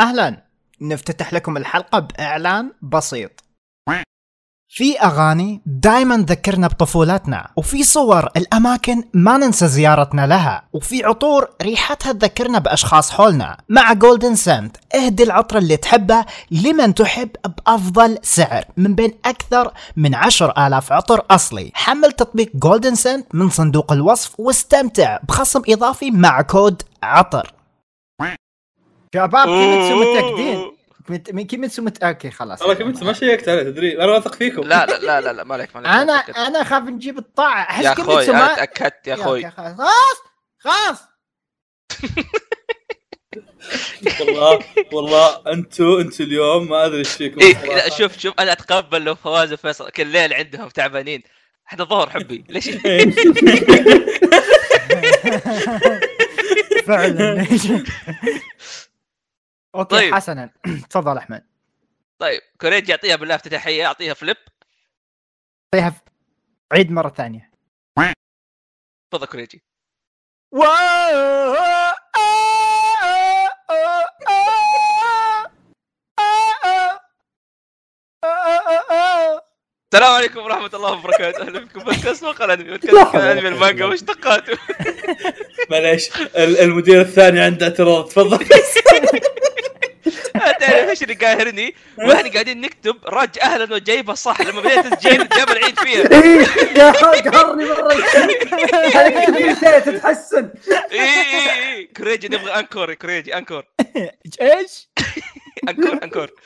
أهلا. نفتتح لكم الحلقة بإعلان بسيط. في أغاني دائما تذكرنا بطفولتنا وفي صور الأماكن ما ننسى زيارتنا لها وفي عطور ريحتها تذكرنا بأشخاص حولنا. مع Golden Scent اهدي العطر اللي تحبه لمن تحب بأفضل سعر من بين أكثر من عشر آلاف عطر أصلي. حمل تطبيق Golden Scent من صندوق الوصف واستمتع بخصم إضافي مع كود عطر. شباب كيف متأكدين؟ مت- من كيف مت... أوكي خلاص. والله كنت ما شيكت عليه تدري أنا واثق فيكم. لا لا لا لا, لا ما عليك ما عليك أنا. أنا اخاف نجيب الطاعة. أحس يا كيميتسو أخوي أنا ما تاكدت يا أخوي. خلاص. خلاص والله والله أنتوا أنتوا اليوم ما أدري إيش فيكم إيه شوف شوف أنا أتقبل لو فواز وفيصل كل ليل عندهم تعبانين. إحنا ظهر حبي. ليش؟ فعلا okay طيب. حسنا. تفضل أحمد. طيب كوريج يعطيها بالله افتتاحيه اعطيها فليب. طيب عيد مرة ثانية. تفضل كوريجي السلام عليكم ورحمة الله وبركاته، أهلا بكم بودكاست مقال أنمي، بودكاست أنمي المانجا واشتقاته. معليش ال- المدير الثاني عنده اعتراض. تفضل. تعرف إيش اللي قاهرني؟ وإحنا قاعدين نكتب رج أهلا وجايبها صح لما بديت تسجيل جاب العيد فيها. إيه قهرني مرة بدايه تتحسن إي إي إي كوريجي نبغى encore كوريجي encore إيش؟ encore encore.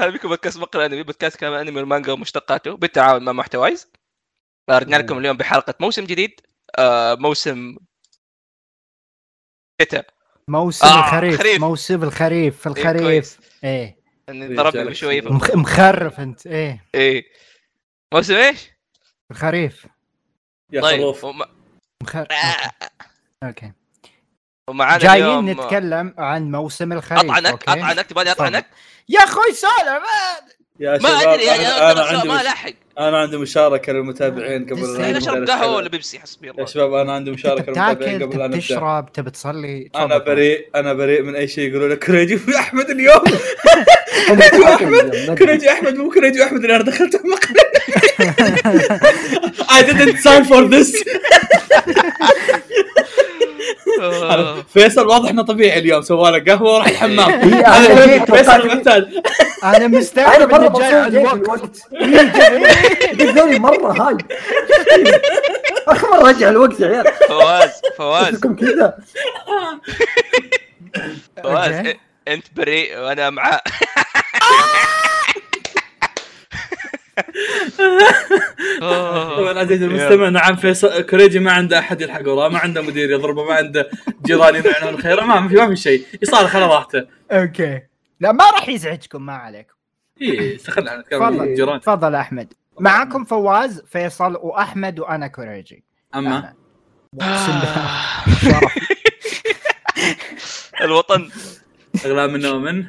هذا بكم بودكاست مقال أنمي، بودكاست كلام أنمي والمانجا ومشتقاته بالتعاون مع محتوايز. رجعنا لكم اليوم بحلقة موسم جديد، آه، موسم شتاء موسم آه، الخريف خريف. موسم الخريف إيه، الخريف. إيه. يعني ضربنا رجالك بشوي شباب. مخ- مخرف أنت. إيه. إيه. موسم إيش؟ الخريف. يا طيب خروف. وم... مخرف آه، أوكي. ومعانا جايين اليوم نتكلم عن موسم الخريف أطعنك؟ okay؟ أطعنك؟ تبغاني أطعنك؟ يا أخوي سولف يا ما أدري يعني أنا, أنا أنا عندي ما مش... أنا عندي مشاركة للمتابعين قبل تستاهل لا اشرب قهوة. ولا بيبسي حسبي يا الله شباب أنا عندي مشاركة للمتابعين قبل لا نبدأ. تشرب تبي تصلي أنا. بريء أنا بريء من أي شيء يقولوا لك. كريجي في أحمد اليوم. أنا أحمد كريجي أحمد مو كريجي أحمد اللي أنا دخلت المقهى. I didn't sign for this. آه. فيصل واضح إنه طبيعي اليوم سوى له قهوة وراح الحمام. إيه، جيت فيصل المعتاد أنا أنا مستغرب مره إنه جاي على الوقت. الوقت قدرني مرة هاي. آخر مرة رجع الوقت يا عيال. فواز فواز. كذا. فواز okay. إ- أنت بريء وأنا معاه. طبعا عزيزي المستمع نعم فيصل كوريجي ما عنده أحد يلحق وراه ما عنده مدير يضربه ما عنده جيران ينعونه الخير ما في ما في شيء. يصالح على راحته. okay. لا ما راح يزعجكم ما عليكم اي استخدم عن نتكلم عن تفضل الجيران تفضل أحمد. معكم فواز فيصل وأحمد وأنا كوريجي أما. الوطن. أغلى منا ومن؟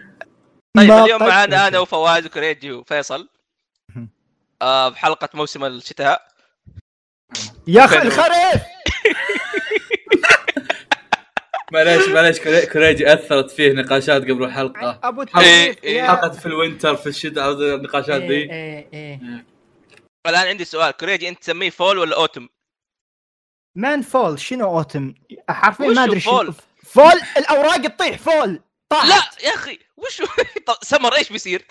طيب اليوم طيب. معانا أنا وفواز وكريجي وفيصل. آه بحلقة موسم الشتاء. يا أخي الخريف! معليش معليش كوري- كوريجي أثرت فيه نقاشات قبل الحلقة. أبو إيه، إيه. حلقة في ال winter في الشتاء النقاشات ذي إيه،. الآن عندي سؤال. كوريجي أنت تسميه fall ولا autumn؟ man fall؟ شنو autumn؟ حرفيا ما أدري fall؟ شنو. fall؟ الأوراق تطيح fall طاح لا يا أخي وش سمر إيش بيصير؟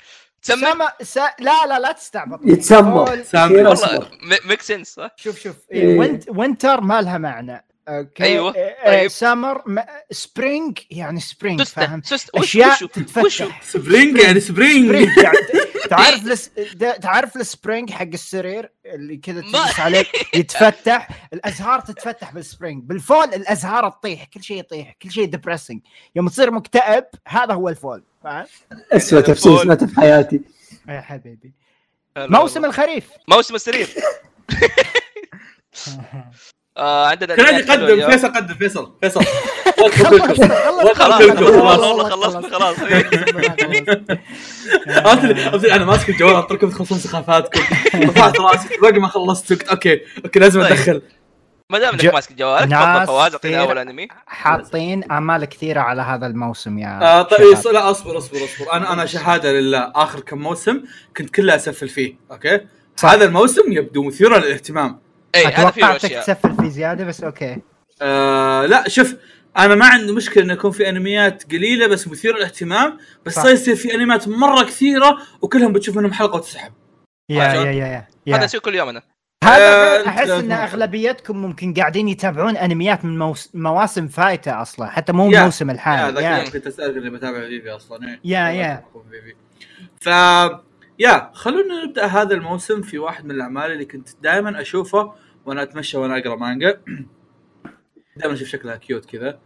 تسمي سما س... لا لا لا تستعبط يصير والله. make sense صح؟ شوف شوف إيه. إيه. wint... winter ما لها معنى okay. أيوة، إيه، طيب. summer م... spring يعني spring سوسته فاهم؟ سوسته وش أشياء وشو وشو تتفتح سبرينج يعني سبرينج سبرينج يعني تعرف لس... تعرف ال spring حق السرير اللي كذا ما- تجلس عليه يتفتح؟ الأزهار تتفتح بال spring بال fall الأزهار تطيح كل شيء يطيح كل شيء depressing يوم تصير مكتئب هذا هو ال fall فاهم؟ اسوء تفسير سمعته في حياتي. يا حبيبي. موسم. الخريف. موسم السرير. آه عندنا حلوة قدم. فيصل قدم فيصل فيصل خلاص. والله خلصنا خلاص أصلي أصلي أنا ماسك الجوال اطركم تخلصون سخافاتكم رفعت راسي باقي ما خلصت قلت okay okay لازم طيب. أدخل ما دام إنك ماسك جوالك تفضل فواز اعطينا كثير. أول أنمي حاطين أمال كثيرة على هذا الموسم يا آه طيب. لا أصبر أصبر أصبر أنا أنا شهادة لله آخر كم موسم كنت كله أسفل فيه okay صح. هذا الموسم يبدو مثيرا للاهتمام اي أشياء تسفل فيه زيادة بس okay آه لا شوف أنا ما عندي مشكلة انه يكون في أنميات قليلة بس مثيرة للاهتمام بس صح. صار يصير في أنميات مرة كثيرة وكلهم بتشوف منهم حلقة وتسحب يا يا يا يا, هذا يا. يصير كل يوم أنا آه، هذا أنت احس ان أغلبيتكم ممكن قاعدين يتابعون أنميات من موس... مواسم فايتة أصلا حتى مو يا. الموسم يا الحالي يا. اليوم كنت أسألك اللي بتابع فيفي أصلا إيه. يا- يا. ف يا خلونا نبدأ هذا الموسم في واحد من الأعمال اللي كنت دائما أشوفه وأنا اتمشى وأنا اقرا مانجا. دائما أشوف شكلها cute كذا.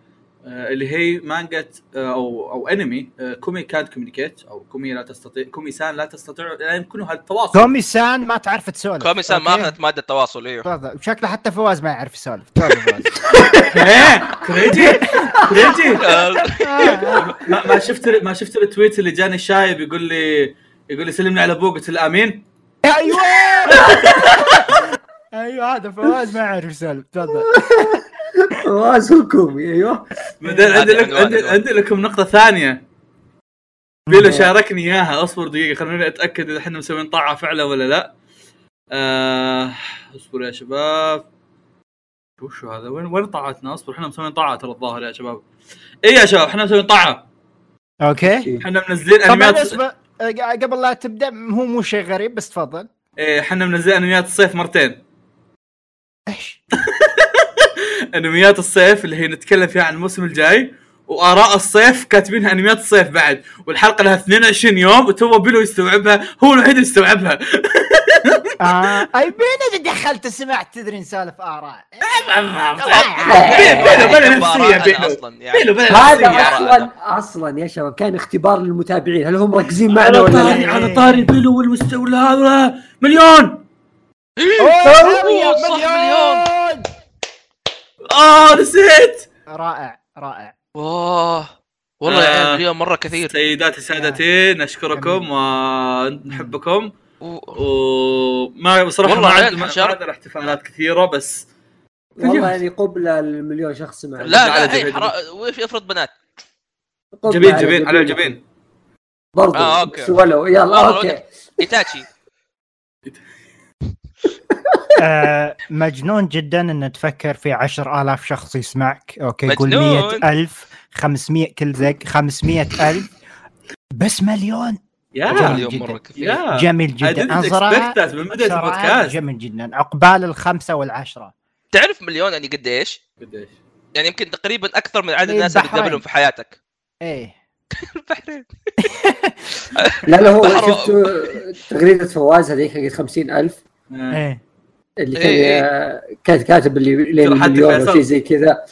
آه، اللي هي مانجا آه، أو أو انمي آه، كومي كانت كوميونيكيت أو كومي لا تستطيع كومي سان لا تستطيع لا يمكنها التواصل كومي سان ما تعرف تسولف. كومي سان ما؟ اخذت مادة تواصل إيوه. تفضل شكله حتى فواز ما يعرف يسولف. تفضل فواز. كريجي كريجي ما, ما شفت ما شفت ال tweet اللي جاني الشايب يقول لي يقول لي سلمني على أبوك قلت له آمين. أيوه! أيوه هذا فواز ما يعرف يسولف. تفضل. فواز الكومي أيوه. بعدين عندي لك عندي, لكم نقطة ثانية. بيلو شاركني إياها أصبر دقيقة خلوني أتأكد إذا إحنا مسويين طاعة فعلا ولا لا. آه أصبر يا شباب. وش هذا؟ وين وين طاعتنا؟ أصبر إحنا مسويين طاعة ترى الظاهر يا شباب. اي يا شباب إحنا مسويين طاعة. okay. إحنا منزلين انميات اسمع قبل لا تبدأ هو مو شيء غريب بس تفضل. إيه، إحنا منزلين أنميات الصيف مرتين. إيش؟ أنميات الصيف اللي هي نتكلم فيها عن الموسم الجاي وآراء الصيف كاتبينها أنميات الصيف بعد. والحلقة لها 22 يوم وتو بيلو يستوعبها هو الوحيد اللي يستوعبها. آه. أي بين دخلت سمعت تدري نسالف آراء. بيلو بيلو نفسية مباراة بيلو أصلا بيلو بيلو هذا أصلا أصلا يا شباب كان اختبار للمتابعين. هل هم مركزين معنا ولا؟ على طاري بيلو والمستوى هذا مليون. أوه، صح، مليون آه نسيت. رائع رائع. واه والله يا آه. عيال مليون مرة كثير. سيداتي سادتي نشكركم ونحبكم. و- وما بصراحة والله ما عندنا احتفالات كثيرة بس والله يعني قبله المليون شخص معنا لا لا افرض بنات. قبلة جبين جبين على الجبين برضو. آه، أوكي. سولوا يلا والله أوكي. إيتاتشي. آه مجنون جدا إن تفكر في عشر آلاف شخص يسمعك أوكي قول مجنون. مية ألف خمسمية كل زق خمسمية ألف بس مليون يا جميل مليون جداً. يا جميل جدا من بداية صراحة البودكاست. جميل جدا عقبال الخمسة والعشرة تعرف مليون يعني قديش؟ قديش يعني يمكن تقريبا أكثر من عدد إيه، الناس اللي. تقابلهم في حياتك إيه البحرين لا لا هو شفتوا تغريدة فواز هذيك حقت 50000 آه. إيه اللي إيه، كان إيه. كاتب اللي لين المليون أو. شيء زي كذا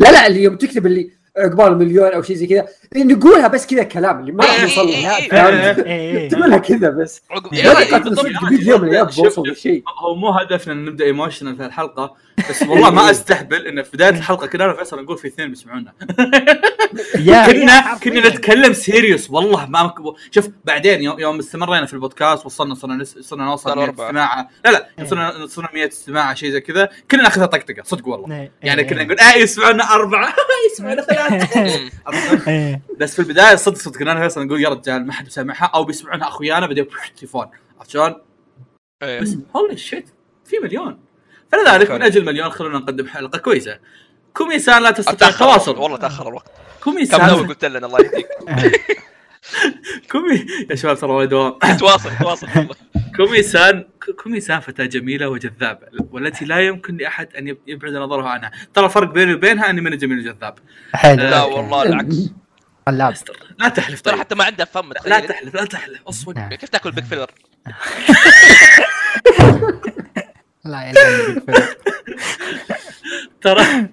لا لا اللي يوم تكتب اللي عقبال المليون أو شيء زي كذا نقولها بس كذا كلام اللي ما راح إيه، نوصل إيه، له إيه، فهمت؟ إيه تقولها كذا بس إيه، إيه، يوم من الأيام شوف- بوصل لشيء هو مو هدفنا إن نبدأ emotional في الحلقة بس والله ما أستهبل إن في بداية الحلقة كنا أنا وفيصل نقول في اثنين بيسمعونا كنا كنا نتكلم سيريوس والله ما. شوف بعدين يوم, يوم استمرينا في البودكاست وصلنا صرنا. صرنا نوصل صار 100 أربعة. استماعة لا لا إيه. صرنا صرنا 100 استماعة شيء زي كذا كنا ناخذها طقطقة صدق والله إيه، يعني إيه، كنا إيه. نقول آه يسمعونا أربعة يسمعونا ثلاثة بس في البداية صدق صدق أنا نقول يا رجال ما حد سامعها أو بيسمعونها أخويانا بعدين تليفون عرفت شلون؟ إيه. بس holy shit في مليون. فلذلك من. أجل مليون خلونا نقدم حلقة كويسة. كومي سان لا تستطيع التواصل. والله تأخر الوقت. كومي كم سان. قلت لنا الله يهديك. كومي. يا شباب ترى والله دوام. تواصل تواصل. كومي سان. كومي سان فتاة جميلة وجذابة والتي لا يمكن لأحد أن يب- يبعد نظره عنها. ترى الفرق بيني وبينها أني من جميل وجذاب. حلو. لا. والله العكس. لا تحلف ترى طيب. حتى ما عنده فم لا تحلف لا تحلف. اصوت نعم. كيف تاكل big filler؟ لا. ترى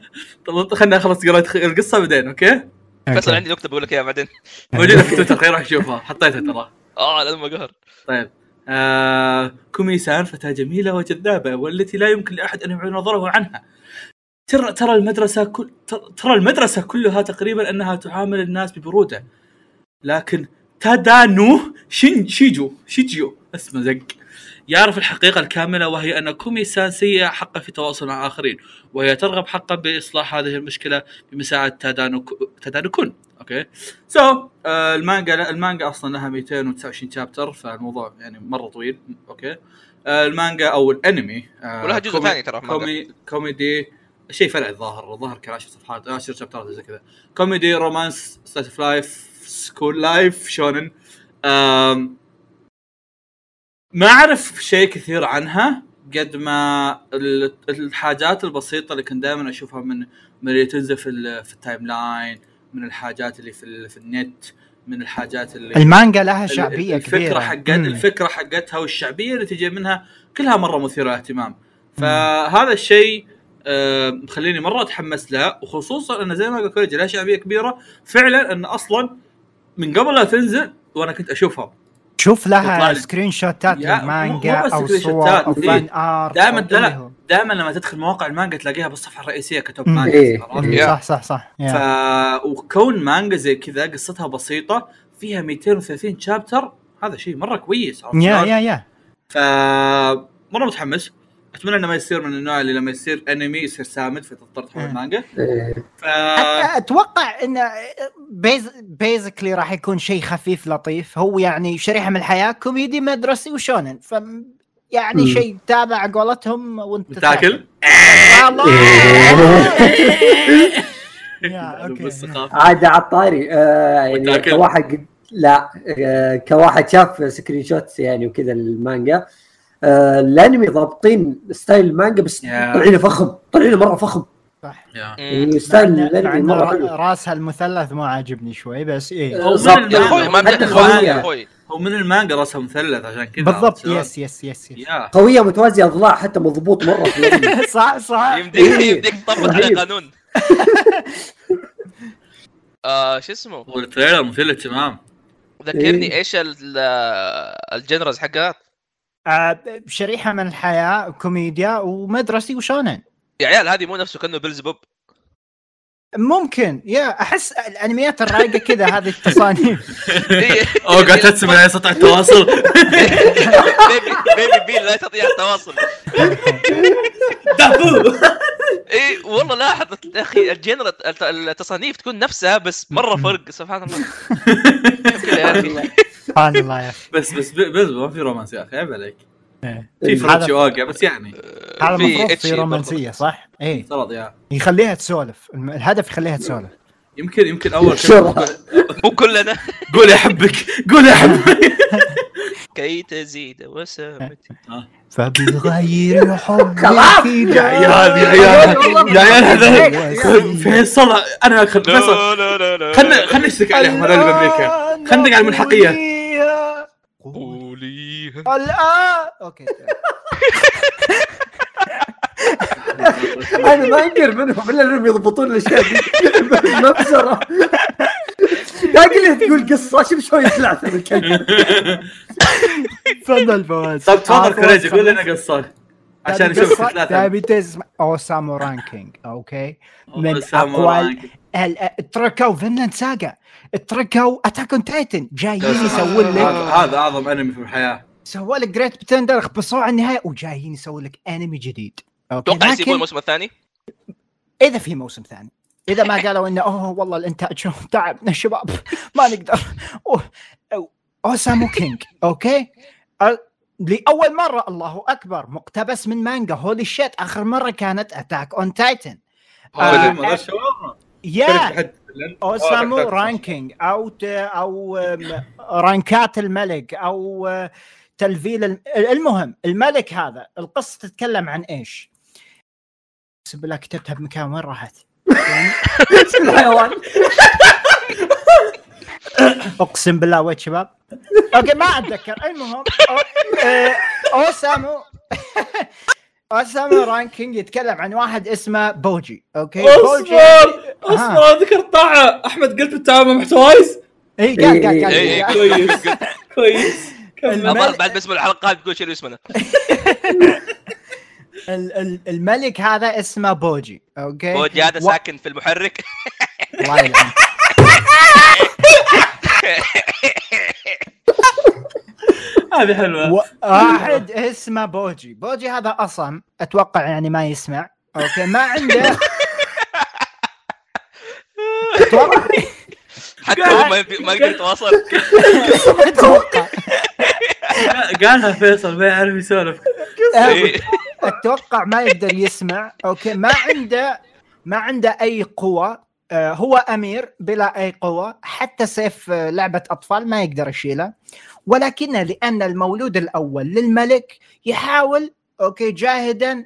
طب خليني اخلص قراءة القصة بعدين أوكي؟ فيصل أوكي. عندي نكتة بقول لك إياها بعدين. موجودة في تويتر خلينا نروح نشوفها حطيتها ترى. آه لازم قهر. طيب. آه كومي سان فتاة جميلة وجذابة والتي لا يمكن لأحد أن يبعد نظره عنها. ترى ترى المدرسة كل ترى- المدرسة كلها تقريبا أنها تعامل الناس ببرودة. لكن تادانو شين شيجو شيجيو اسمه زق يعرف الحقيقة الكاملة وهي أن كومي سان سيئة حقة في التواصل مع الاخرين وهي ترغب حقا بإصلاح هذه المشكلة بمساعده تادانو تادانو كون. أوكي. سو so, آه المانجا المانجا أصلا لها 229 chapter فالموضوع يعني مرة طويل. أوكي. آه المانجا أو الأنمي آه ولها جزء ثاني ترى. كومي كوميدي شيء فرع الظاهر. الظاهر كان 10 صفحات 10 chapter ات زي كذا. comedy romance slice of life school life shonen. آم، ما أعرف شيء كثير عنها قد ما ال- الحاجات البسيطة اللي كنت دائما أشوفها من من اللي تنزل في ال timeline من الحاجات اللي في في النت من الحاجات اللي المانجا لها شعبية الفكرة كبيرة حقت. الفكرة حقتها والشعبية اللي تجي منها كلها مرة مثيرة للاهتمام فهذا الشيء آه، مخليني مرة أتحمس لها وخصوصا انه زي ما قلت كوريجي لها شعبية كبيرة فعلا أن أصلا من قبل لا تنزل وأنا كنت أشوفها شوف لها. screenshot ات بس أو صور أو إيه. فان ارت دائما لا اللي هو. دائما لما تدخل مواقع المانجا تلاقيها بالصفحة الرئيسية كتب. مانجا إيه. إيه. صح صح صح ف. وكون مانجا زي كذا قصتها بسيطة فيها 230 chapter هذا شيء مرة كويس عرفت يا؟ yeah yeah ف مرة متحمس أتمنى إنه ما يصير من النوع اللي لما يصير انمي يصير summed فتضطر تحول. مانجا. ف أتوقع انه bas- basically راح يكون شيء خفيف لطيف هو يعني شريحة من الحياة كوميدي مدرسي و shonen ف يعني. شيء تابع قولتهم وانت تاكل. عاد على الطاري. آه يعني؟ كواحد قد- لا آه كواحد شاف screenshots يعني وكذا المانجا. آه الانمي ضابطين style المانجا بس. طلعينه فخم. طلعينه مرة فخم. صح. يعني style راسها المثلث مو عاجبني شوي بس إيه. هو من ضبط. يا أخوي ما. يا أخوي هو من المانجا راسها مثلث عشان كذا بالضبط؟ yes yes yes yes قوية متوازية اضلاع حتى مضبوط مرة في صح صح. يمديك إيه. يمديك تطبق عليه رهيب. قانون آه شو اسمه؟ هو ال trailer مثلث تمام. ذكرني إيه. إيش ال- الجنرز حقها؟ آه، شريحة من الحياة كوميديا ومدرسي وشونن. يا عيال هذه مو نفسه كأنه بيلزبوب ممكن. يا أحس الأنميات الرايقة كذا هذه التصانيف. أو قاعد تسمع على سطح التواصل. بيبي بيبي بيل لا يستطيع التواصل. دابو. اي والله لاحظ يا أخي الجنرا الت- التصانيف تكون نفسها بس مرة فرق سبحان الله. سبحان الله يا أخي. بس بس بس ما في رومانس يا أخي عيب عليك. في هذا- فرنشي واقع بس يعني. هذا في المفروض في. رومانسية صح؟ إيه. افترض يا. يخليها تسولف. الهدف يخليها تسولف. يمكن يمكن أول. كلمه مو كلنا. قول احبك قول احبك كي تزيد وسامتي فبغير حبك خلاص. يا عيال يا عيال. يا عيال هذا فيصل أنا خل فيصل. خلنا خلنا نشتكي عليهم هذول بامريكا خلنا نقعد على الملحقية. قوليها. الآن. أوكي. أنا ما انكر منهم إلا إنهم يضبطون الأشياء دي. مبزره لكن تقول قصة شوف شوي ثلاثة من تفضل فواز. طب تفضل كريجي قول لنا قصة. عشان نشوف ثلاثة تبي تسمع Ousama Ranking okay؟ من اقوى تركوا Vinland Saga تركوا Attack on Titan. جايين يسوون هذا لك هذا أعظم انمي في الحياة. سووا لك Great Pretender اخبصوه على النهايه وجايين يسوون لك انمي جديد. okay أتوقع يسيبون الموسم الثاني؟ إذا في موسم ثاني. إذا ما قالوا إنه أوه والله الإنتاج تعبنا الشباب ما نقدر. Ousama Ranking. okay؟ لأول مرة الله أكبر مقتبس من مانجا. holy shit آخر مرة كانت Attack on Titan آه، يا آه، Ousama تك. Ranking أو أو رانكات الملك أو أه، تلفيل الم- المهم الملك هذا القصة تتكلم عن إيش؟ أقسم بالله كتبتها بمكان وين راحت؟ اسم الحيوان أقسم بالله وين شباب؟ أوكي ما أتذكر المهم أو- آه، اوسامو اوسامو رانكينج يتكلم عن واحد اسمه بوجي أوكي؟ بوجي. اصبر. اصبر ذكرت طاعة. أحمد قلت بالتعامل مع محتوايز إي قال قال قال. قال. كويس كويس. بعد بسم الحلقات تقول شيلوا اسمنا. ال- ال- الملك هذا اسمه بوجي أوكي؟ بوجي هذا و- ساكن في المحرك. الله هذه حلوة. واحد اسمه بوجي. بوجي هذا أصم أتوقع يعني ما يسمع. okay ما عنده. أتوقع حتى هو ما يقدر يتواصل. أتوقع. قالها فيصل ما يعرف يسولف. إيه. أتوقع ما يقدر يسمع. okay ما عنده ما عنده أي قوة. هو أمير بلا أي قوة حتى سيف آه، لعبة أطفال ما يقدر يشيله ولكنه لأن المولود الأول للملك يحاول okay جاهدا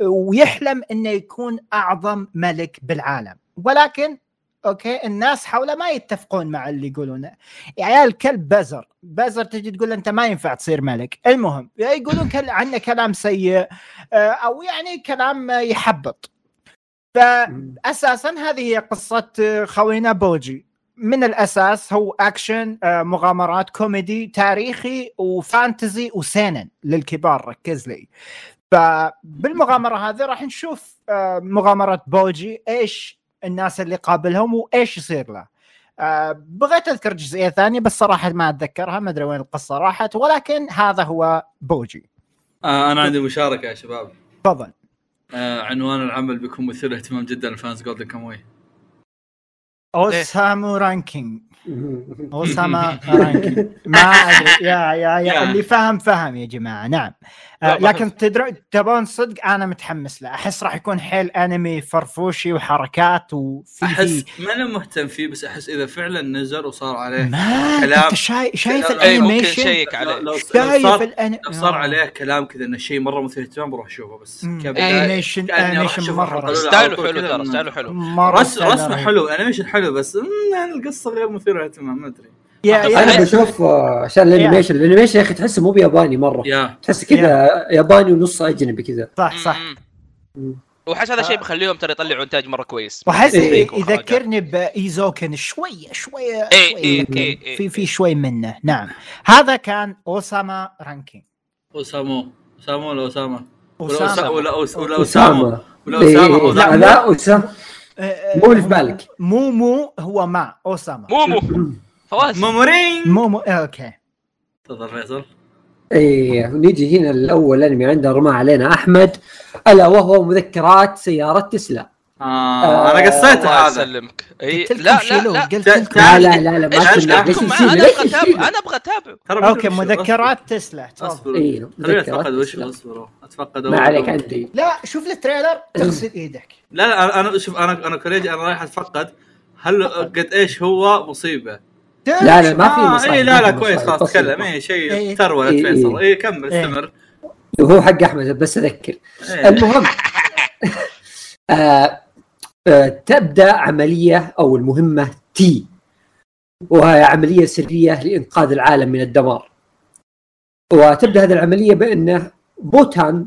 ويحلم إنه يكون أعظم ملك بالعالم. ولكن okay الناس حوله ما يتفقون مع اللي يقولونه. يا عيال الكلب بزر. بزر تجي تقول أنت ما ينفع تصير ملك. المهم يقولون عنه كلام سيء آه، أو يعني كلام آه، يحبط. فاساسا هذه هي قصة آه، خوينا بوجي. من الأساس هو أكشن آه، مغامرات كوميدي تاريخي و fantasy و seinen للكبار ركز لي. فبالمغامرة هذه راح نشوف آه، مغامرة بوجي إيش الناس اللي قابلهم وإيش يصير له. بغيت أذكر جزئية ثانية بس صراحة ما أتذكرها ما أدري وين القصة راحت ولكن هذا هو بوجي. آه أنا عندي مشاركة يا شباب. تفضل. آه عنوان العمل بيكون مثير اهتمام جدا ل fans Golden Kamuy. Ousama Ranking. Ousama Ranking. ما ادري. يا يا يا. اللي فهم فهم يا جماعة. نعم. لكن تدرون تبون صدق أنا متحمس له. أحس راح يكون حيل أنمي فرفوشي وحركات وفي أحس ما أنا مهتم فيه بس أحس إذا فعلا نزل وصار عليه ما كلام. أنت شاي شايف ممكن ال animation؟ شايف لو صار عليه كلام كذا إنه شيء مرة مثير اهتمام بروح اشوفه بس animation animation مرة style ه حلو ترى style ه حلو. رسمه. حلو animation حلو بس يعني القصة غير مثيرة اهتمام ما أدري. أنا بشوف آه، عشان ال animation ال animation يا أخي تحسه مو بياباني مرة. تحس كذا ياباني ونص أجنبي كذا. صح صح. وحس هذا الشيء بيخليهم ترى يطلعوا إنتاج مرة كويس. وأحس إيه. يذكرني ب Eizouken شوية شوية شوية إيه،. إيه، إيه. في في شوي منه. نعم. هذا كان أوساما رانكينج. أوسامو. أوسامو ولا أوساما؟ أوسا- ولا أوس- ولا ولا اسامه هو لا،. لا اسامه مو اللي في بالك. مو مو هو ما أوساما. مو مو. فواز. مامورين مو مو آه، أوكي. تفضل فيصل. إيه نيجي هنا الأول أنمي عنده رمى علينا أحمد ألا وهو مذكرات سيارة تسلا. آه أنا قصيته الله هذا. يسلمك. إي لا لا لا. قلت تعال- لا لا لا لا ما؟ أنا أبغى أتابع أنا أبغى أتابع. أوكي مذكرات تسلا. اصبر مذكرات اتفقد وش. أصبروا. اتفقد ما عليك عندي لا شوف التريلر تغسل إيدك. لا لا أنا شوف أنا أنا كوريجي أنا رايح أتفقد. هل قد إيش هو مصيبة؟ لا لا ما في آه مصايب إي لا لا كويس. خلاص. تكلم. إي إيه. شيء إيه، فيصل إيه. إي كمل إيه. استمر. هو حق أحمد بس أذكر. إيه. المهم آه تبدأ عملية أو المهمة T وهي عملية سرية لإنقاذ العالم من الدمار. وتبدأ هذه العملية بانه بوتان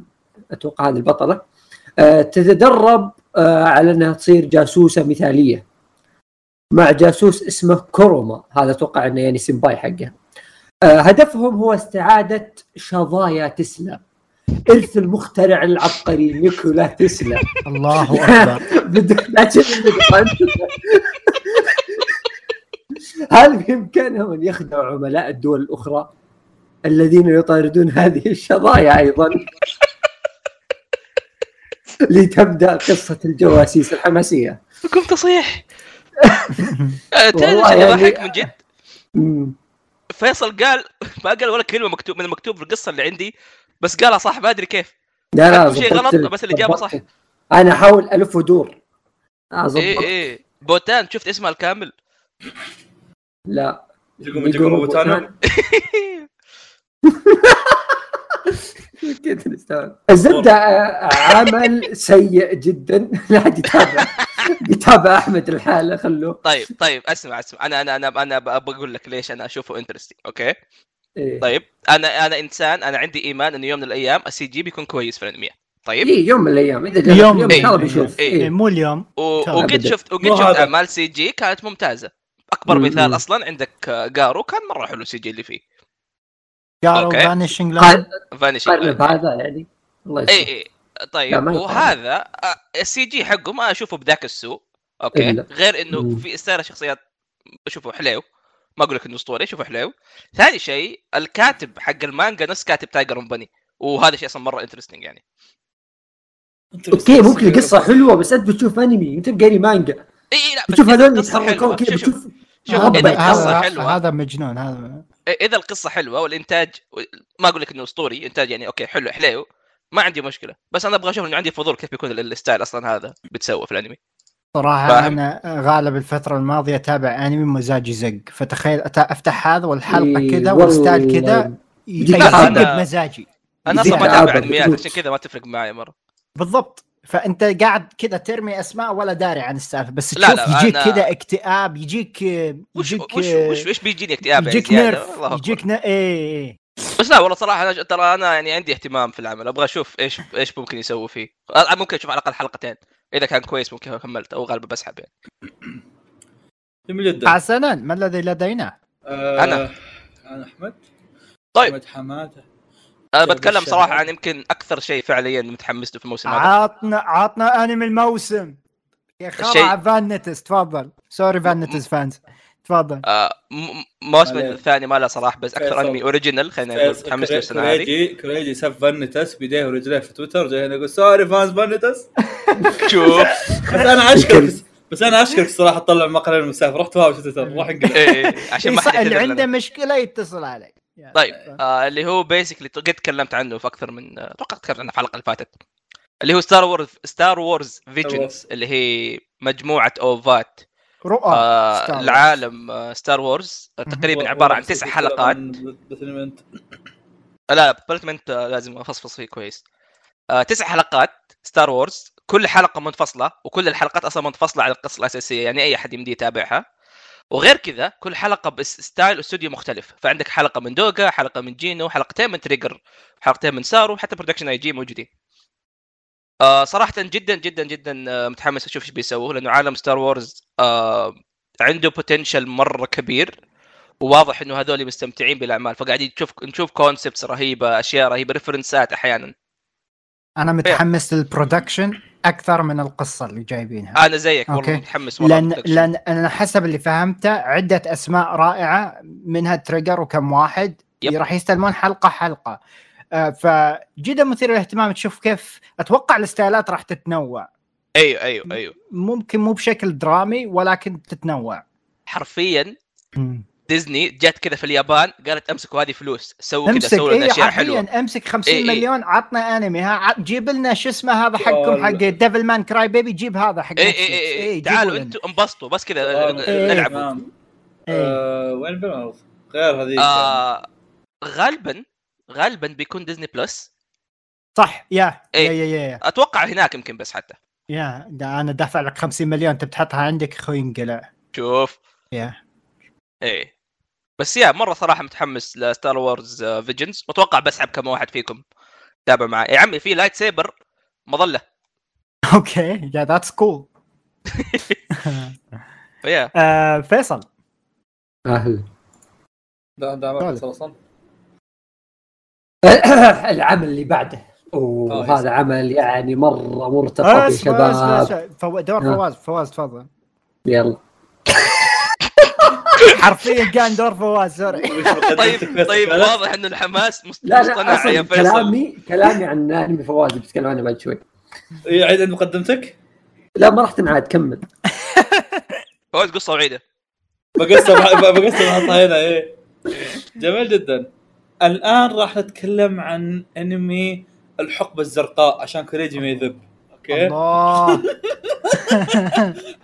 أتوقع هذه البطلة آه تتدرب آه على أنها تصير جاسوسة مثالية مع جاسوس اسمه كوروما. هذا أتوقع أنه يعني سمباي حقه. آه هدفهم هو استعادة شظايا تسلا. ارث المخترع العبقري نيكولا تسلا الله أكبر. هل بإمكانهم أن يخدعوا عملاء الدول الأخرى الذين يطاردون هذه الشظايا أيضا؟ لتبدأ قصة الجواسيس الحماسية. بكم تصيح يعني- يضحك من جد. فيصل قال ما قال ولا كلمة مكتوب من المكتوب في القصة اللي عندي. بس قالها صح ما أدري كيف. لا لا شيء غلط، بس الإجابة صح. أنا احاول ألف ودور. آه، إيه ضبطت. إيه. بوتان شفت اسمها الكامل؟ لا. تقوم تقوم نستوعب. الزبدة آه، عمل سيء جدا. لا حد يتابع يتابع أحمد الحالة خلوه. طيب طيب اسمع اسمع. أنا أنا أنا أنا أبغى أقول لك ليش أنا أشوفه انترستنج أوكي؟ إيه. طيب أنا أنا إنسان أنا عندي إيمان إنه يوم من الأيام السي جي بيكون كويس في الانمياء طيب إيه يوم من الأيام إذا جاء يوم- ان شاء الله إيه. بيشوف إيه. إيه. مو اليوم و-. وقد. شفت وقد شفت هذا. اعمال سي جي كانت ممتازة أكبر مم. مثال أصلا عندك آه، جارو كان مرة حلو السي جي اللي فيه أوكي. فانيشنج قارن فانيشنج بهذا يعني الله اي يسلمك اي لا، طيب. وهذا آه، ال CG حقه ما أشوفه بذاك السوء okay إلا. غير إنه مم. في style شخصيات أشوفه حليو ما أقول لك إنه اسطوري شوفه حلو. ثاني شيء الكاتب حق المانجا نفس كاتب Tiger Bunny وهذا شيء أصلا مرة interesting يعني. okay ممكن القصة حلوة بس أنت بتشوف انمي انت بقاري مانجا إي لا بتشوف هذول يتحركون كذا شوف- شوف- بتشوف شوف هذا إذا القصة هذا حلوة. هذا مجنون هذا. إذا القصة حلوة والإنتاج ما أقول لك إنه أسطوري إنتاج يعني okay حلو حليو ما عندي مشكلة. بس أنا أبغى أشوف إنه عندي فضول كيف بيكون ال- ال style أصلا هذا بتسوى في الأنمي. صراحة فاهم؟ أنا غالب الفترة الماضية أتابع أنمي مزاجي زق فتخيل أفتح هذا والحلقة إيه، كذا. وال style كذا يزق. بمزاجي أنا يزيد أصلا ما أنميات الفلوس. عشان كذا ما تفرق معي مرة بالضبط فأنت قاعد كذا ترمي أسماء ولا داري عن السالفة بس لا، تشوف لا، يجيك أنا- كذا اكتئاب يجيك وش يجيك وش وش, وش بيجيني اكتئاب يعني يجيك زيادة؟ نيرف. يجيك ن... إيه إيه بس لا والله صراحة أنا ترى أنا يعني عندي اهتمام في العمل أبغى أشوف إيش إيش ممكن يسووا فيه ممكن أشوف على الأقل حلقتين إذا كان كويس ممكن كملت أو غالبا بسحب يعني. جميل جدا. حسنا. ما الذي لدينا؟ آه، أنا. أنا أحمد. طيب. أحمد حماده أنا شوف بتكلم. صراحة عن يمكن أكثر شيء فعليا متحمس له في الموسم هذا. عطنا عطنا أنمي الموسم. يا الشيء- خرع فان نتس تفضل. سوري فان نتس فانز تفضل. آه موسم. الثاني ما له صراحة بس أكثر. أنمي اوريجينال خلينا نقول متحمس له السنة هذه. كريجي كريجي سب فنتس بيديه ورجليه في تويتر جاي هنا يقول سوري فانز فنتس شوف بس أنا أشكرك بس أنا أشكرك الصراحه تطلع مقال المسافر رحت واو في تويتر روح انقل إيه، عشان ما حد اللي عنده. مشكلة يتصل علي طيب. آه اللي هو بيسكلي قد تكلمت عنه في أكثر من آه، أتوقع تكلمت عنه في الحلقة اللي فاتت. اللي هو Star Wars Star Wars Visions اللي هي مجموعة OVA ات. رؤى آه Star Wars. العالم آه Star Wars تقريبا عبارة عن تسع حلقات. لا development لازم أفصفص فيه كويس. آه تسع حلقات Star Wars كل حلقة منفصلة وكل الحلقات أصلا منفصلة عن القصة الأساسية يعني أي أحد يمدي يتابعها. وغير كذا كل حلقة بس style استوديو مختلف. فعندك حلقة من دوغا حلقة من جينو حلقتين من Trigger حلقتين من سارو حتى Production I.G موجودين. آه صراحة جدا جدا جدا آه متحمس أشوف إيش بيسووا لأنه عالم Star Wars آه عنده potential مرة كبير وواضح إنه هذول مستمتعين بالأعمال فقاعدين نشوف نشوف concepts رهيبة أشياء رهيبة reference ات أحيانا أنا متحمس لل production أكثر من القصة اللي جايبينها أنا زيك والله okay. متحمس مره لأن. لأن أنا حسب اللي فهمته عدة أسماء رائعة منها Trigger وكم واحد. راح يستلمون حلقة حلقة فجدا مثير للاهتمام تشوف كيف أتوقع ال style ات راح تتنوع أيوه أيوه أيوه ممكن مو بشكل درامي ولكن تتنوع حرفيا. ديزني جت كذا في اليابان قالت امسكوا هذه فلوس سووا كذا سووا لنا اشياء حلوة حرفيا امسك 50 إيه إيه. مليون عطنا أنمي ها جيب لنا شو اسمه هذا حقكم. حق Devilman Crybaby جيب هذا حق اي. اي اي إيه، تعالوا. أنتم انبسطوا بس كذا آه، نلعبوا تمام. إيه. آه، وين بنعرض؟ غير هذيك آه غالبا غالبا بيكون Disney Plus صح يا إيه. يا يا يا. أتوقع هناك يمكن بس حتى. يا ده أنا دافع لك 50 مليون انت بتحطها عندك؟ أخوي انقلع. شوف. يا. إيه. بس يا مرة صراحة متحمس ل Star Wars Visions متوقع بسحب كم واحد فيكم. تابع معي. يا عمي في lightsaber مظلة. okay. yeah that's cool فيا فيصل. أهلا. ده ده ما طالب. العمل اللي بعده. آه، وهذا عمل يعني مرة مرتقب يا اسمع اسمع شباب. فو... دور آه. فواز فواز تفضل. يلا. حرفيا كان دور فواز sorry. طيب طيب؟ واضح إنه الحماس مست- لا لا مصطنع يا فيصل. كلامي كلامي عن أنمي فواز بتكلم عنه بعد شوي. عيد عند مقدمتك؟ لا ما راح تنعاد كمل. فواز قصة وعيدة. بقسم بقسم احطها هنا إيه جميل جدا. الآن راح نتكلم عن أنمي الحقبة الزرقاء عشان كوريجي ما يذب. okay؟ الله.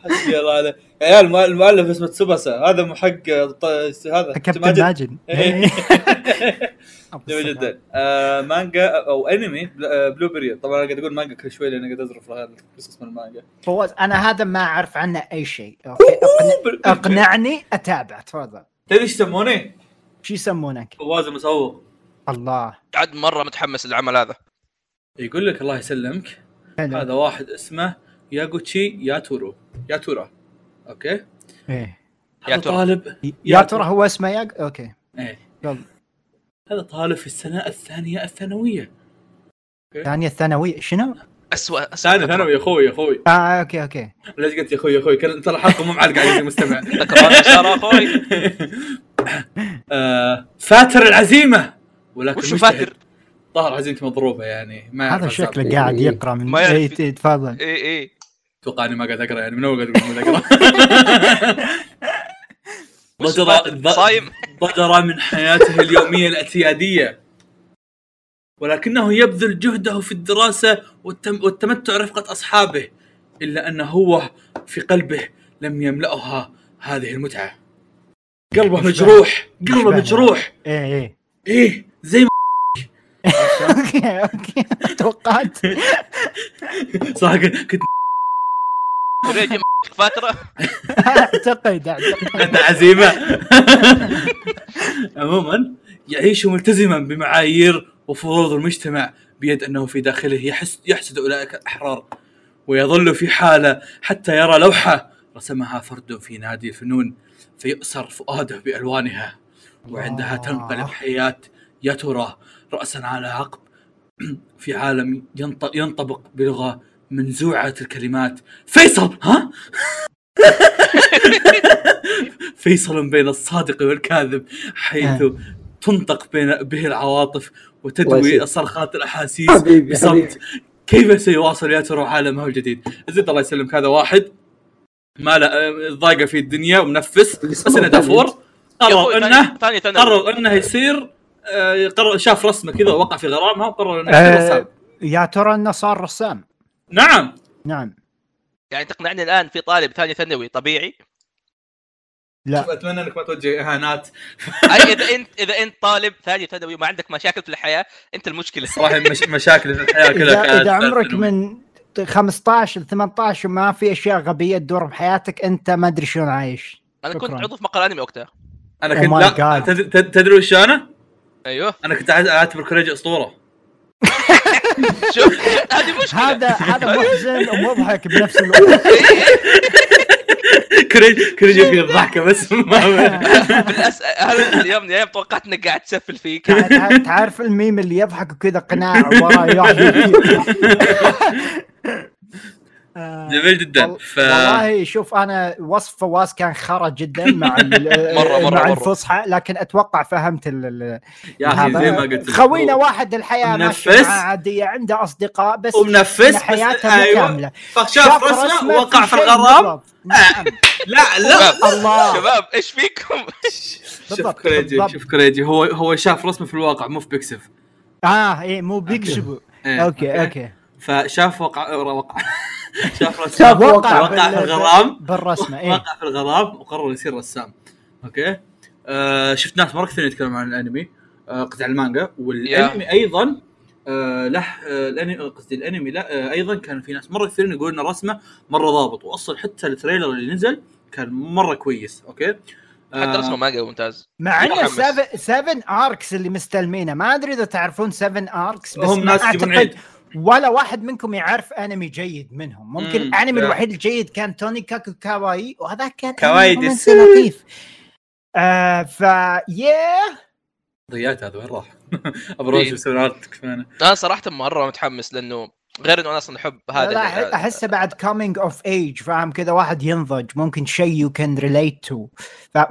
حسبي الله عليه. يا عيال الم- المؤلف اسمه تسوباسا. هذا مو حق هذا كابتن ماجد. ماجد. إيه. جميل جدا. آه مانجا أو أنمي آه، Blue Period طبعا أنا قاعد أقول مانجا كل شوي لأني قاعد أزرف بس اسم المانجا. فواز أنا هذا ما أعرف عنه أي شيء. okay. أقنعني أتابع تفضل. تدري إيش يسمونه؟ شو يسمونك؟ فواز المسوق. الله. عاد مرة متحمس للعمل هذا. يقول لك الله يسلمك. حلو. هذا واحد اسمه ياغوتشي ياتورو. ياتورا. okay؟ إيه. هذا ياتورا. طالب يا ترى هو اسمه ياق okay. إيه. يلا. هذا طالب في السنة الثانية الثانوية. ثانية الثانوية. شنو؟ اسوء اسوء ثاني ثانوي يا أخوي يا أخوي. آه okay okay. ليش قلت يا أخوي يا أخوي ترى الحلقة مو معلقه على المستمع. تكرار اشاره أخوي. آه، فاتر العزيمة ولكن وش مجتهد. فاتر؟ ظهر عزيمته مضروبة يعني ما هذا. شكله قاعد إيه. يقرأ من ما يعرف. إيه، تفضل اي اي أتوقع إني ما قاعد أقرأ يعني من أول قاعد أقول أقرأ ضجر؟ صايم ضجر من حياته اليومية الاعتياديه ولكنه يبذل جهده في الدراسة والتم والتمتع رفقة أصحابه إلا ان هو في قلبه لم يملأها هذه المتعة قلبه مجروح قلبه مجروح. إيه إيه. إيه زي ما okay okay. توقعت. صراحة كنت ريجي فترة. أعتقد أعتقد. عزيمة. عموما يعيش ملتزما بمعايير وفروض المجتمع بيد أنه في داخله يحس يحسد أولئك الأحرار ويظل في حالة حتى يرى لوحة رسمها فرد في نادي الفنون. فيؤسر فؤاده بألوانها وعندها الله. تنقلب حياة يا ترى راسا على عقب في عالم ينط- ينطبق بلغة منزوعه الكلمات فيصل ها فيصل بين الصادق والكاذب حيث آه. تنطق بين به العواطف وتدوي. الصرخات الأحاسيس بصمت كيف سيواصل يا ترى عالمه الجديد؟ زيد الله يسلمك هذا واحد ما له ضايقة في الدنيا ومنفس. بس انه دافور. قرر انه ثاني ثاني قرر إنه يصير آه، قرر شاف رسمه كذا ووقع في غرامها وقرر إنه يصير آه، رسام. يا ترى إنه صار رسام؟ نعم. نعم. يعني تقنعني الآن في طالب ثاني ثانوي طبيعي؟ لا. أتمنى إنك ما توجه إهانات. أي إذا انت إذا أنت طالب ثاني ثانوي وما عندك مشاكل في الحياة أنت المشكلة. صراحة مش مشاكل في الحياة كلها اذا إذا عمرك. من 15 ل 18 وما في أشياء غبية تدور بحياتك أنت ما أدري شلون عايش. أنا كنت. عضو في مقال أنمي وقتها أنا Oh كنت my لا God. تدري تد- تدري وش أنا؟ أيوه. أنا كنت أعتبر كوريجي أسطورة. شوف هذه مشكلة. هذا هذا محزن ومضحك بنفس الوقت. كوريجي كوريجي في الضحكة بس ما بالأس... هذا اليوم الأيام توقعت انك قاعد تسفل تع- تعرف الميم اللي يضحك وكذا قناع وراه جميل جدا ف والله شوف أنا وصف فواز كان خرا جدا مع مرة- مرة- مع مرة. الفصحى لكن أتوقع فهمت ال- ال- يا أخي. زي ما قلت لك، خوينا واحد الحياة منفس. عادية عنده أصدقاء بس ومنفس حياته أيوه كاملة فشاف رسمه وقع في الغرام لا لا شباب الله. شباب إيش فيكم؟ شوف بالضبط. شوف كوريجي هو هو شاف رسمه في الواقع مو في Pixiv آه إيه مو Pixiv إيه، okay okay فشاف وقع وقع. شاف رسمه شاف وقع وقع في الغرام بالرسمة إيه. وقع في الغرام وقرر يصير رسام. okay؟ آه شفت ناس مرة كثير يتكلمون عن الأنمي آه قطع المانجا. والأنمي أيضا آه له آه الأنمي قصدي الأنمي لا آه أيضا كان في ناس مرة كثيرين يقولون رسمه مرة ضابط. واصلا حتى ال trailer اللي نزل كان مرة كويس. okay؟ حتى رسمه مانجا ممتاز. مع ان متحمس. 7 7 Arcs اللي مستلمينه. ما أدري إذا تعرفون 7 Arcs بس هم ما ناس أعتقد عيد. ولا واحد منكم يعرف أنمي جيد منهم ممكن مم، الأنمي لا. الوحيد الجيد كان Tonikaku Kawaii وهذا كان kawaii لطيف آه ف ياه ضيعت هذا وين راح؟ ابروش. يسوي ارت كفانا أنا صراحة مرة متحمس لأنه غير إنه أنا أصلا أحب هذا لا احسه بعد كومينج اوف ايج فاهم كذا واحد ينضج ممكن شيء يو كان ريليت تو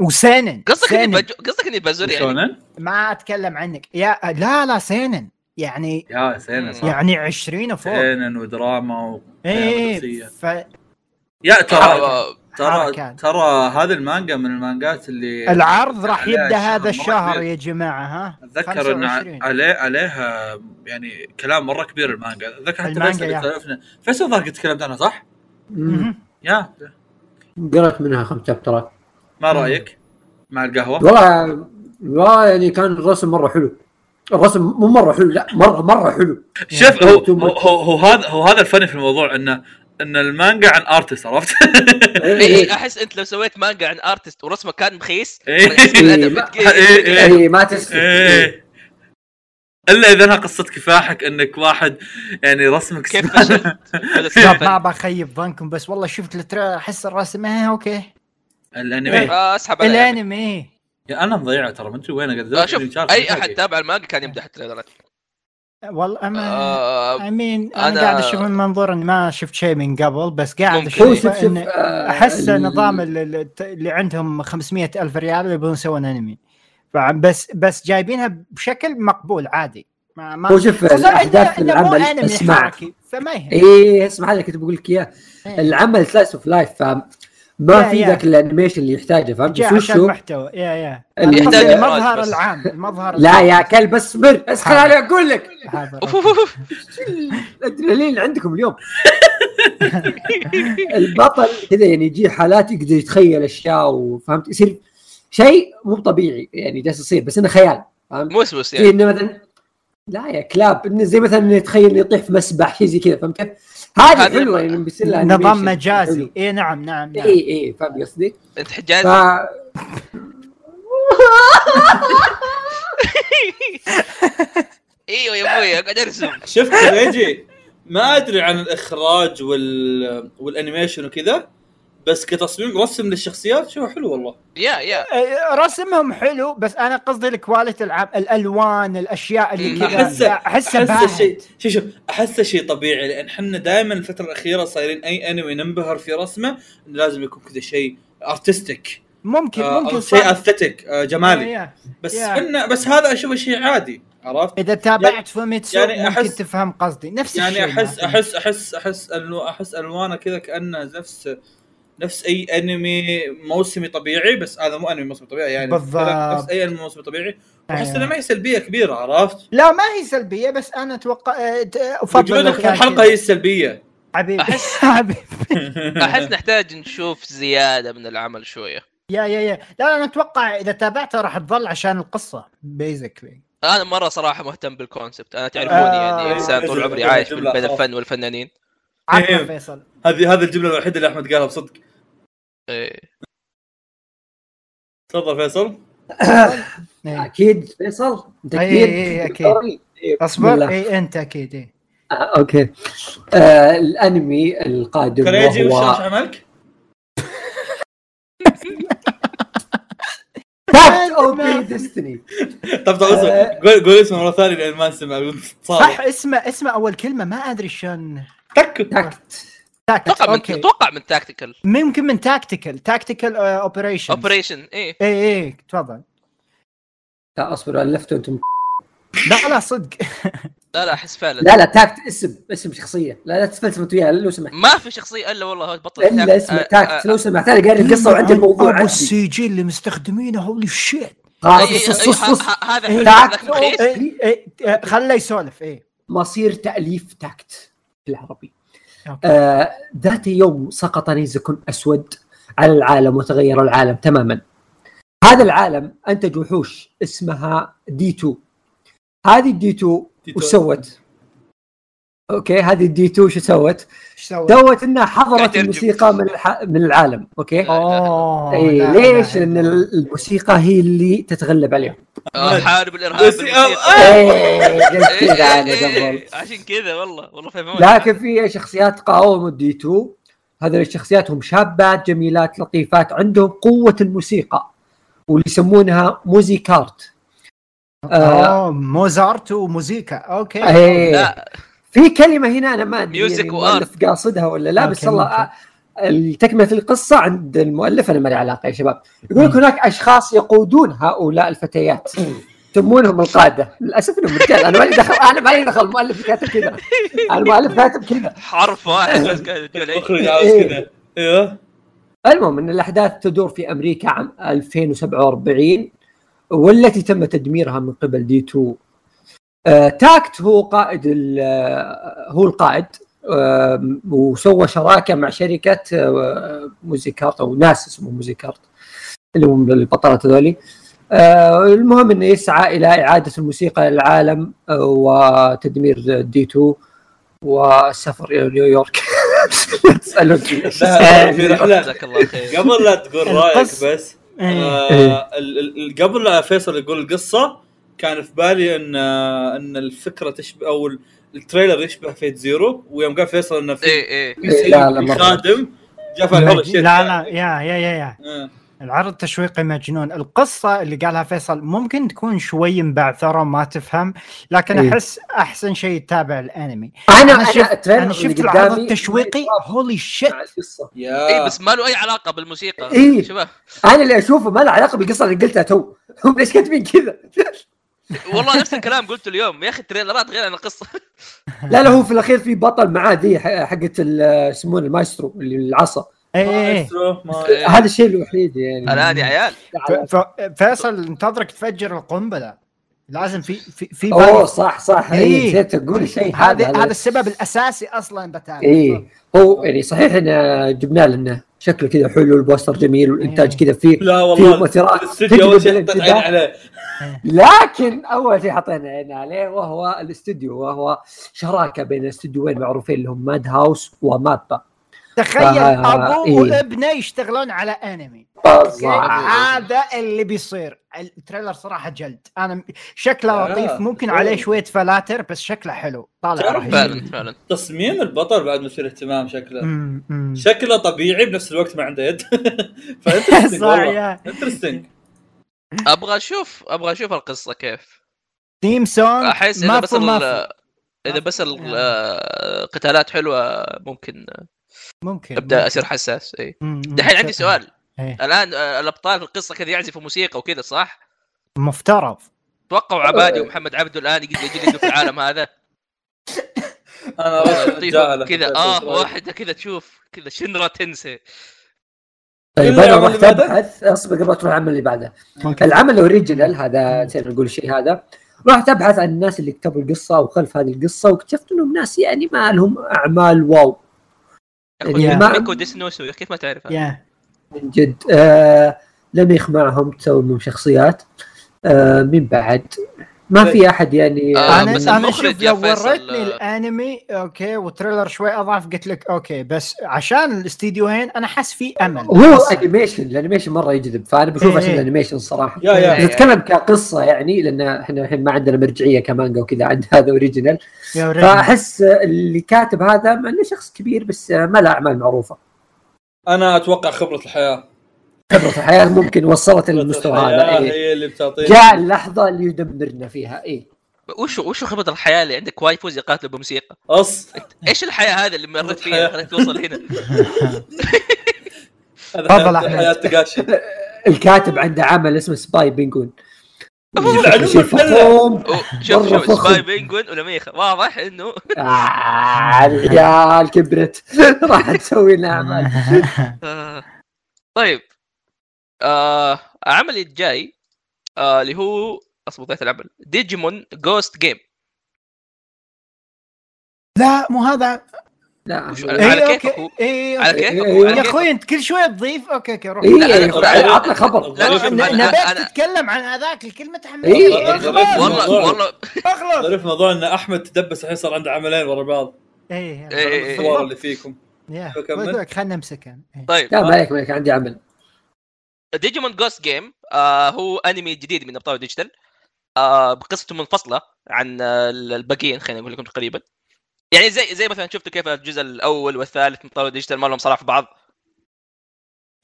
وسينن قصدك إني. قصدك إني بزر يعني؟ ما أتكلم عنك يا لا لا سينن يعني يا سينا صح يعني 20 وفوق سينا ودراما و إيه قصصية. ف... يا ترى ترى. ترى هذه المانجا من المانجات اللي العرض راح يبدأ هذا الشهر. يا جماعة ها أتذكر إن 25. عليه عليها يعني كلام مرة كبير المانجا أتذكر حتى المانجا، فيصل فيصل ظهر قد تكلمت عنها صح؟ يا قرأت منها خمس شابترات ما رأيك؟ مع القهوة؟ والله والله يعني كان الرسم مرة حلو الرسم مو مرة حلو لا مرة مرة حلو شوف هو too هو. هو, هذا هو هذا الفن في الموضوع انه إن المانجا عن artist عرفت؟ إيه، إيه، إيه. أحس أنت لو سويت مانجا عن artist ورسمه كان مخيس إيه. الادب إيه،. اي ما تسلم إيه إلا إذا انها قصة كفاحك إنك واحد يعني رسمك كيف فشلت. ما بخيب ظنكم بس والله شفت ال trailer أحس الرسم okay الأنمي آه، أسحب يعني. الأنمي يا أنا مضيعة ترى ما أدري وين قاعد آه، أدور شوف في الشارع، أي أحد. تابع المانجا كان يمدح ال trailer ات. والله أنا آه، اي مين أنا أنا- قاعد أشوف من منظور إني ما شفت شيء من قبل بس قاعد أشوف شوف شوف إن آه، أحس ال- نظام ال- ال- اللي عندهم 500 ألف ريال يبون يسوون انمي بس بس جايبينها بشكل مقبول عادي. ما ما هو شوف الأحداث العمل اسمع. فما إيه اسمع هذا كنت بقول لك إياه. إيه. العمل slice of life ما يا- في. ذاك ال animation اللي يحتاجه فهمت بس عشان وشو محتوى يا يا اللي يحتاج المظهر. العام المظهر لا. يا كلب اصبر اسخر. علي أقول لك. الأدرينالين اللي عندكم اليوم البطل كذا يعني يجي حالات يقدر يتخيل أشياء وفهمت يصير شيء مو طبيعي يعني جالس يصير بس إنه خيال فهمت موسوس في يعني انه مثلا لا يا كلاب إنه زي مثلا يتخيل إنه يطيح في مسبح شيء زي كذا فهمت كيف؟ هذه حلوة يعني بيصير لها نظام animation. مجازي حلو. اي نعم نعم نعم اي اي فاهم قصدي؟ أنت ف... حجاز إيوه يا أبوي أقعد أرسم شفت ريجي ما أدري عن الإخراج وال وال animation وكذا بس كتصميم رسم للشخصيات شو حلو والله يا يا آه، رسمهم حلو بس أنا قصدي ال quality العام الألوان الأشياء اللي. كذا احسه أحسه أحسه باهت. شيء شوف شوف أحسه شيء طبيعي لأن إحنا دائما الفترة الأخيرة صايرين أي انمي ننبهر في رسمه لازم يكون كذا شيء artistic ممكن آه ممكن شيء صح. aesthetic آه جمالي يا- يا. بس يا. انه بس هذا أشوفه شيء عادي عرفت؟ إذا تابعت فوميتسو يعني ممكن أحس- تفهم قصدي نفس يعني الشيء احس مثلاً. احس احس أحس ألو أحس ألوانه كذا كأنه نفس نفس أي أنمي موسمي طبيعي بس هذا مو أنمي موسمي طبيعي يعني بالضبط. نفس أي أنمي موسمي طبيعي واحس أيوة. إنه ما هي سلبية كبيرة عرفت؟ لا ما هي سلبية بس أنا أتوقع آه، ت- افضل لو وجودك في الحلقة. هي السلبية حبيبي حبيبي أحس نحتاج نشوف زيادة من العمل شوية يا يا يا لا أنا أتوقع إذا تابعتها راح تظل عشان القصة basically أنا مرة صراحة مهتم بال concept أنا تعرفوني آه. يعني إنسان طول عمري عايش بين الفن والفنانين عفوا إيه. فيصل هذه هذه الجملة الوحيدة اللي أحمد قالها بصدق إيه. تفضل فيصل إيه. أكيد فيصل انت أي- أكيد أكيد. إيه، بسم اصبر. اي أنت أكيد إيه. آه، okay آه الأنمي القادم كريجي وش وهو وش عملك؟ Op. Destiny طب طب اسمع آه. قول قول اسمه مرة ثانية لأن ما نسمع صح صح اسمه اسمه أول كلمة ما أدري شلون تك تاكت. تاكت. أتوقع من أتوقع من tactical ممكن من tactical tactical operation operation إيه. اي اي تفضل. لا اصبروا الفتوا أنتم لا لا صدق. لا لا أحس فعلا. لا لا تاكت اسم اسم شخصية. لا لا تفلسف أنت وياها لو سمحت. ما في شخصية إلا والله هو بطل إلا تاك- اسمه آه، تاكت آه، لو سمحت. أنا قاري القصة وعندي الموضوع عندي. ال C G اللي مستخدمينه holy shit آه، هذا إيه. تاكت رخيص إيه، إيه، إيه، خله يسولف إيه. مصير تأليف تاكت بالعربي okay. آه ذات يوم سقط نيزك أسود على العالم وتغير العالم تماما هذا العالم انتج وحوش اسمها D2 هذه ال D2 وش سوت؟ okay هذه ال D2 شو سوت؟ سوت؟ إنها حضرت. الموسيقى من الح... من العالم okay؟ أوه إي لا، ليش؟ لا، لأن الموسيقى هي اللي تتغلب عليهم. آه، حارب الإرهاب إيه، قبل. عشان كذا والله والله لكن في شخصيات قاوموا ال D2 هذول الشخصيات هم شابات جميلات لطيفات عندهم قوة الموسيقى واللي يسمونها Musicart. آه أوه موزارت وموزيكا. okay. لا. في كلمة هنا أنا ما أدري Music يعني قاصدها ولا لا بس okay، والله ممكن. آه، التكملة القصة عند المؤلف أنا ما لي علاقة يا شباب. يقول لك هناك أشخاص يقودون هؤلاء الفتيات. يسمونهم القادة. للأسف إنهم رجال. أنا مالي دخل أنا مالي دخل. المؤلف كاتب كذا المؤلف كاتب كذا حرف واحد بس قاعد تقول إيه. إيه. كذا أيوه. المهم إن الأحداث تدور في أمريكا عام 2047 والتي تم تدميرها من قبل D2 آه، تاكت هو قائد ال- آه، هو القائد آم، وسوى شراكة مع شركة آه، Musicart أو ناس اسمهم Musicart اللي هم البطلات هذولي. آه، المهم إنه يسعى إلى إعادة الموسيقى للعالم آه، وتدمير D2 والسفر إلى نيويورك. تسألون. في رحله قبل لا تقول رأيك بس إيه. آه ال- ال- قبل لا فيصل يقول القصة كان في بالي إن آه، إن الفكرة تشبه أو ال- ال trailer يشبه Fate Zero ويوم قال فيصل انه في إيه إيه. في سيد لا، لا، في. خادم جاء فاهم لا والله الشيء. لا يا يا يا يا. آه. العرض التشويقي مجنون. القصة اللي قالها فيصل ممكن تكون شوي مبعثرة ما تفهم لكن إيه. أحس أحسن شيء يتابع الأنمي. أنا أنا أنا شفت أنا شفت العرض التشويقي. holy shit اي بس ما له أي علاقة بالموسيقى. إيه. شباب أنا اللي أشوفه ما له علاقة بالقصة اللي قلتها تو. هم ليش كاتبين كذا؟ والله نفس الكلام قلته اليوم. يا أخي ال trailer ات غير عن القصة. لا لا هو في الأخير في بطل معاه ذي ح- حقت ال- يسمونه المايسترو اللي العصا. اي اي مايسترو، ما- إيه. هذا الشيء الوحيد يعني. الان يا عيال. فيصل انتظرك تفجر القنبلة. لازم في في في أوه صح صح. إيه. اي نسيت أقول شيء. هذا هذا السبب الأساسي أصلا بتابع إيه. هو يعني صحيح انه جبنا إنه شكله كذا حلو ال poster جميل والإنتاج إيه. كذا فيه لا والله مؤثرات أول شيء حطيت الانتباه. عليه لكن أول شيء حطينا عيننا عليه وهو الاستوديو وهو شراكة بين استوديوين معروفين اللي هم Madhouse و MAPPA تخيل أبوه إيه. وابنه يشتغلون على أنمي أوكي؟ بالضبط هذا اللي بيصير ال trailer صراحة جلد أنا شكله آه. لطيف ممكن أوه. عليه شوية فلاتر بس شكله حلو طالع فعلا فعلا تصميم البطل بعد مثير اهتمام شكله. شكله طبيعي بنفس الوقت ما عنده يد ف interesting والله interesting أبغى أشوف أبغى أشوف القصة كيف theme song أحس إذا بس. إذا بس يعني. القتالات حلوة ممكن ممكن أبدأ ممكن. اصير حساس إي. دحين عندي سؤال. إيه. الآن آه، الأبطال في القصة كذا يعزفوا موسيقى وكذا صح؟ مفترض. توقعوا عبادي ومحمد عبده الآن يجلدوا في العالم هذا؟ أنا كذا. آه واحدة كذا تشوف كذا شنرا تنسى طيب أنا العمل رحت اللي بعده؟ ابحث أصبر قبل تروح العمل اللي بعده. ممكن. العمل ال original هذا نسينا نقول الشيء هذا. رحت ابحث عن الناس اللي كتبوا القصة وخلف هذه القصة واكتشفت إنهم ناس يعني ما لهم أعمال wow. ديسنوسو كيف ما تعرفها؟ يا من جد. آه لم يخمعهم تسوي منهم شخصيات. آه مين بعد. ما في أحد يعني آه، أنا بس أنا شوف لو وريتني. الأنمي أوكي وتريلر شوي أضعف قلت لك أوكي بس عشان الاستديوهين أنا حاس في أمل هو انيميشن الأنيميشن مرة يجذب فأنا بشوف إيه عشان إيه. الأنيميشن صراحة يا. يا اذا نتكلم كقصة يعني لأن إحنا الحين ما عندنا مرجعية كمانجا وكذا عند هذا اوريجينال. فأحس اللي كاتب هذا مع إنه شخص كبير بس ما له أعمال معروفة أنا أتوقع خبرة الحياة خبرة الحياة ممكن وصلت للمستوى هذا إيه. هي اللي بتعطينا جاء اللحظة اللي يدمرنا فيها إيه وشو وشو خبرة الحياة اللي عندك waifus يقاتلوا بموسيقى؟ أص إيش الحياة هذه اللي مريت فيها. خليك توصل هنا؟ هذا تفضل تقاشي الكاتب عنده عمل اسمه Spy Penguin. فخم شوف شوف. سباي بينجوين ولميخه واضح إنه آه العيال كبرت راح تسوي لنا اعمال آه. طيب آه عملي الجاي آه اللي هو أصبر ضيعت العمل ديجيمون جوست جيم لا مو هذا. لا. على إيه، كيفك. إيه، على. كيفك يا. أخوي أنت كل شوية تضيف؟ أوكي أوكي روح. لا، لا، عطنا خبر. لا، ظريف شوف، ن- أنا- نبيك أنا- تتكلم عن هذاك الكلمة تحمل إيه، والله موضوع. والله. أخلص. ظريف موضوع إن أحمد تدبس الحين صار عنده عملين ورا بعض. إيه. الصور اللي فيكم. يا خلنا إيه. طيب. لا ما عليك عندي عمل. Digimon Ghost Game آه هو أنمي جديد من أبطال ديجيتال آه بقصته منفصلة عن آه الباقيين خلينا نقول لكم تقريبا. يعني زي زي مثلا شفتوا كيف الجزء الأول والثالث من أبطال ديجيتال ما لهم صراحة في بعض.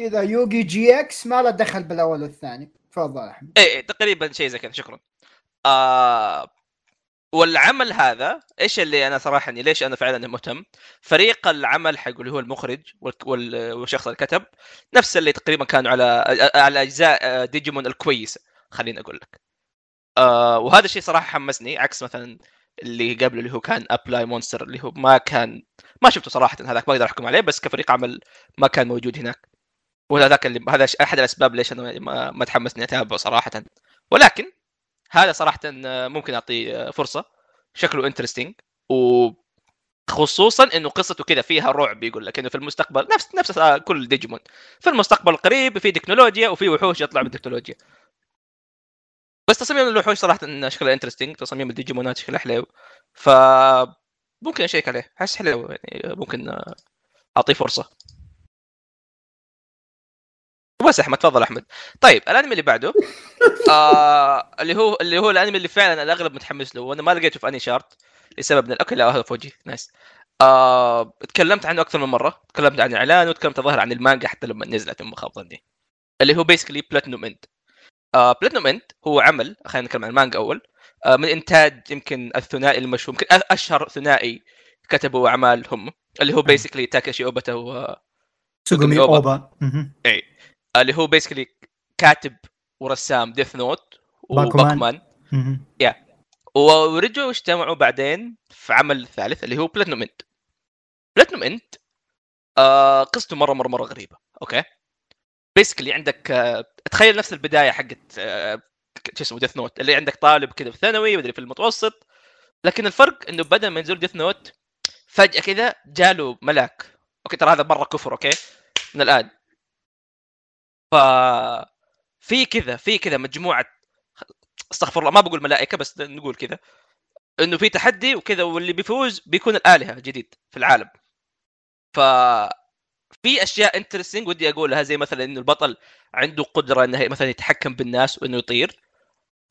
إذا يوغي GX ما له دخل بالأول والثاني. تفضل أحمد. إيه إيه، تقريبا شيء زي كذا شكرا. آه والعمل هذا إيش اللي أنا صراحة يعني ليش أنا فعلا مهتم؟ فريق العمل حق اللي هو المخرج وال- وال- والشخص اللي كتب نفس اللي تقريبا كانوا على على أجزاء ديجيمون الكويسه خليني أقول لك. آه وهذا الشيء صراحة حمسني عكس مثلا اللي قبله اللي هو كان Appli Monster اللي هو ما كان ما شفته صراحة هذاك ما أقدر أحكم عليه بس كفريق عمل ما كان موجود هناك. وهذاك اللي هذا أحد الأسباب ليش أنا ما تحمسني أتابعه صراحة. ولكن هذا صراحة آه، ممكن أعطيه آه، فرصة. شكله interesting وخصوصا إنه قصته كذا فيها رعب يقول لك إنه في المستقبل نفس نفس آه، كل ديجيمون في المستقبل القريب في تكنولوجيا وفي وحوش يطلع من تكنولوجيا. بس تصميم الوحوش صراحة شكلها interesting تصاميم الديجيمونات شكلها حلو. ف ممكن أشيك عليه أحس حلو يعني ممكن أعطيه فرصة. بس أحمد تفضل أحمد. طيب الأنمي اللي بعده آه اللي هو اللي هو الأنمي اللي فعلا الاغلب متحمس له وأنا ما لقيته في AniChart لسبب من الاكل لا هذا في وجهي nice. آه تكلمت عنه أكثر من مرة تكلمت عن اعلان وتكلمت الظاهر عن المانجا حتى لما نزلت ما خاب ظني. اللي هو basically Platinum End آه Platinum End هو عمل خلينا نتكلم عن المانجا أول آه من إنتاج يمكن الثنائي المشهور يمكن أشهر ثنائي كتبوا اعمال هم اللي هو basically تاكاشي اوباتا و سوغومي. اوبا مهم. اللي هو basically كاتب ورسام Death Note. وباكمان. مهم. ورجعوا اجتمعوا بعدين في عمل ثالث اللي هو Platinum End Platinum آه قصته مرة مرة مرة غريبة. okay basically عندك آه تخيل نفس البداية حقت آه شو اسمه Death Note اللي عندك طالب كذا في ثانوي مدري في المتوسط. لكن الفرق إنه بدل ما ينزل Death Note فجأة كذا جاله ملاك. okay ترى هذا مرة كفر أوكي من الآن. ف في كذا في كذا مجموعة استغفر الله ما بقول ملائكة بس نقول كذا إنه في تحدي وكذا واللي بيفوز بيكون الآلهة جديد في العالم ف في أشياء interesting ودي أقولها زي مثلا إنه البطل عنده قدرة إنه مثلا يتحكم بالناس وإنه يطير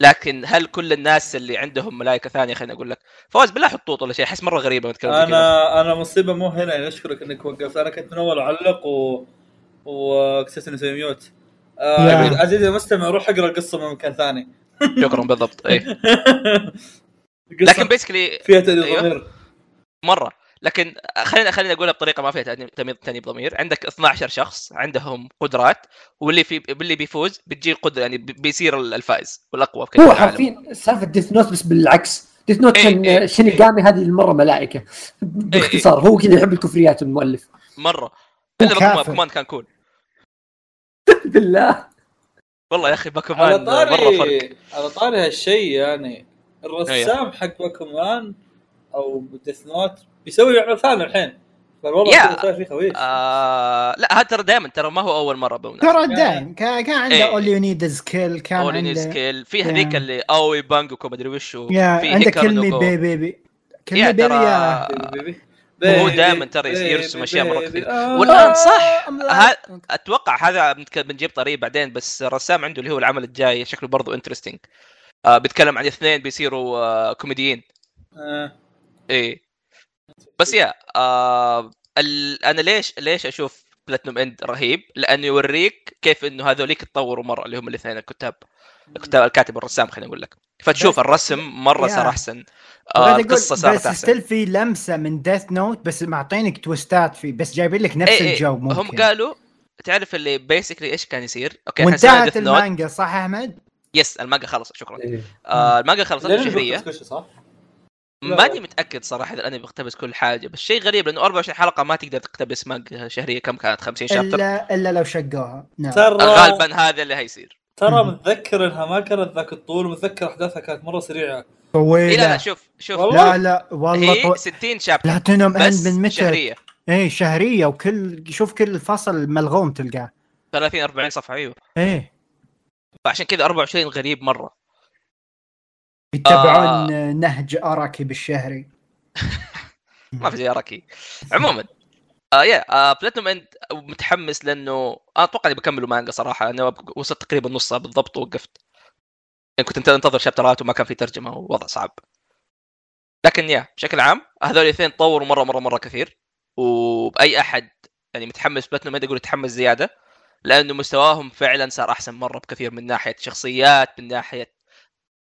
لكن هل كل الناس اللي عندهم ملائكة ثانية خليني أقول لك فواز بالله حط طوط ولا شيء أحس مرة غريبة. أنا أنا مصيبة مو هنا يعني أشكرك إنك وقفت أنا كنت من أول أعلق و اني أسوي mute. آه، يا. عزيزي المستمع روح اقرأ القصة من مكان ثاني. شكرا بالضبط اي لكن basically فيها تأديب أيوه. ضمير. مرة. لكن خلينا خلينا اقولها بطريقة ما فيها تأنيب- تانيب ضمير. عندك 12 شخص عندهم قدرات واللي في واللي بيفوز بتجي قدرة يعني بي- بيصير الفائز والأقوى في كل هو. حرفيا سالفة Death Note بس بالعكس. Death Note إيه، كان إيه. شينيغامي هذه المرة ملائكة. باختصار هو كذا يحب الكفريات المؤلف. مرة. إلا باكومان كافر. باكومان كان cool. بالله. والله يا أخي على باكومان مرة فرق. طاري على طاري هالشيء يعني الرسام حق باكومان أو ديث نوت بيسوي عمل ثاني الحين خويش آه لا هذا ترى دائما ترى ما هو أول مرة بونس ترى دايم. كان كان عنده إيه. اول يو نيد سكيل كان اول عنده سكيل في. هذيك اللي أوي بانجوكو مدري وش هو يا في عندك كلمي. بي بيبي كلمي بيبي يا هو دائما ترى يرسم أشياء مرة بيبي. كثير. آه. والآن صح. ها- لا. أتوقع هذا بنجيب طريق بعدين بس الرسام عنده اللي هو العمل الجاي شكله برضو انترستنج آه بيتكلم عن اثنين بيصيروا آه كوميديين آه. إيه بس يا آه ال... أنا ليش ليش أشوف Platinum End رهيب؟ لأنه يوريك كيف إنه هذوليك تطوروا مرة اللي هم الاثنين الكتاب الكتاب الكاتب والرسام خلينا نقول لك. فتشوف بس- الرسم مرة. صار أحسن. آه القصة صارت بس أحسن. still في لمسة من Death Note بس معطينك twist ات فيه بس جايبين لك نفس إيه إيه، الجو ممكن. هم قالوا تعرف اللي basically إيش كان يصير؟ okay وانتهت. المانجا صح أحمد؟ yes المانجا خلص شكرا. إيه. آه المانجا خلصت شهرية. صح؟ ماني متأكد صراحة إذا أنا بقتبس كل حاجة بس شيء غريب لأنه 24 حلقة ما تقدر تقتبس مانجا شهرية كم كانت 50 chapter؟ الا إلا لو شقوها. نعم. غالبا هذا اللي هيصير. ترى متذكر إنها ما كانت ذاك الطول ومتذكر أحداثها كانت مرة سريعة. إيه لا لا طويله شوف شوف. والله. لا لا والله هي طو... 60 chapter. Platinum End بس من متى؟ شهرية. إيه شهرية وكل شوف كل فصل ملغوم تلقاه. 30 40 صفحة أيوه. إيه. فعشان كذا 24 غريب مرة. يتبعون آه. نهج أراكي بالشهري. ما في زي أراكي. عموما آه يا آه بلاتنوم اند متحمس لأنه أنا أتوقع إني بكمله مانجا صراحة أنا وصلت تقريبا نصها بالضبط ووقفت. يعني كنت انتظر شابترات وما كان في ترجمة ووضع صعب. لكن يا بشكل عام هذول الاثنين طوروا مره مره مرة كثير. وبأي أحد يعني متحمس Platinum End يقول يتحمس زيادة لأنه مستواهم فعلا صار أحسن مرة بكثير من ناحية شخصيات من ناحية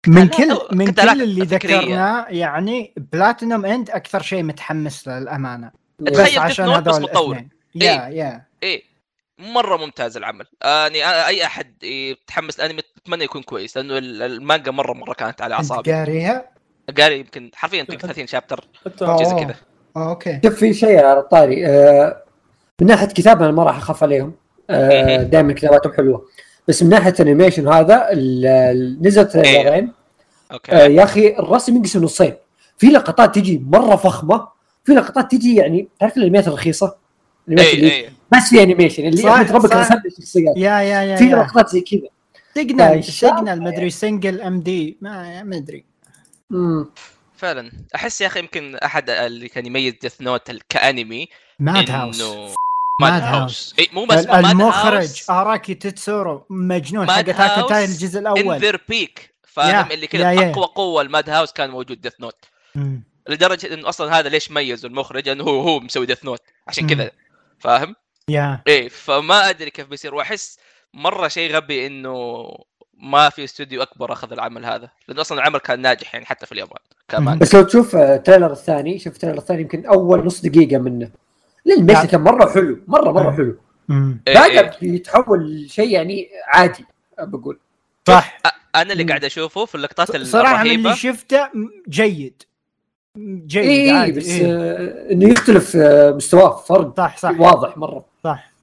من كل من كل اللي. ذكرناه يعني Platinum End أكثر شيء متحمس له للأمانة. تخيل Death Note بس. الاثنين yeah yeah إيه. مرة ممتاز العمل. آه، يعني آه، أي أحد يتحمس الانمي اتمنى يكون كويس لأنه ال- المانجا مرة مرة كانت على أعصابي. قاريها؟ قاري يمكن حرفيا يمكن 30 chapter. زي كذا. آه، okay. شوف في شيء على الطاري آه، من ناحية كتابة أنا ما راح أخاف عليهم. مهم. دائما كتاباتهم حلوة. بس من ناحية animation هذا نزل trailer ين آه، okay. يا أخي الرسم ينقسم نصين. في لقطات تجي مرة فخمة في لقطات تجي يعني تعرف الانميات الرخيصة؟ الانميات اي اللي اي بس في animation اللي صح، ربك صح. رسم الشخصيات yeah yeah yeah في لقطات زي كذا. Signal Signal مدري Signal MD ما ما أدري. فعلا. أحس يا أخي يمكن أحد اللي كان يميز Death Note كأنمي Madhouse Madhouse. اي مو بس المخرج آراكي تتسورو مجنون حق Attack on Titan الجزء ان الأول their peak فاهم اللي كذا. أقوى قوة ال Madhouse كان موجود Death Note. لدرجة انه أصلا هذا ليش ميزه المخرج؟ انه هو هو مسوي Death Note عشان. كذا. فاهم؟ yeah. إيه فما أدري كيف بيصير. وأحس مرة شيء غبي إنه ما في استوديو أكبر أخذ العمل هذا. لأنه أصلا العمل كان ناجح يعني حتى في اليابان. كمان. بس لو تشوف آه، ال trailer الثاني شوف ال trailer الثاني يمكن أول نص دقيقة منه. للمشي كان مرة حلو. مره مرة. حلو. مم. إيه بعدها إيه. يتحول شيء يعني عادي بقول. صح. أنا اللي. قاعد أشوفه في اللقطات صراحة من الرهيبة. اللي شفته جيد. جيد اي عادي بس إيه. آه إنه يختلف آه مستواه فرق صح صح واضح مرة صح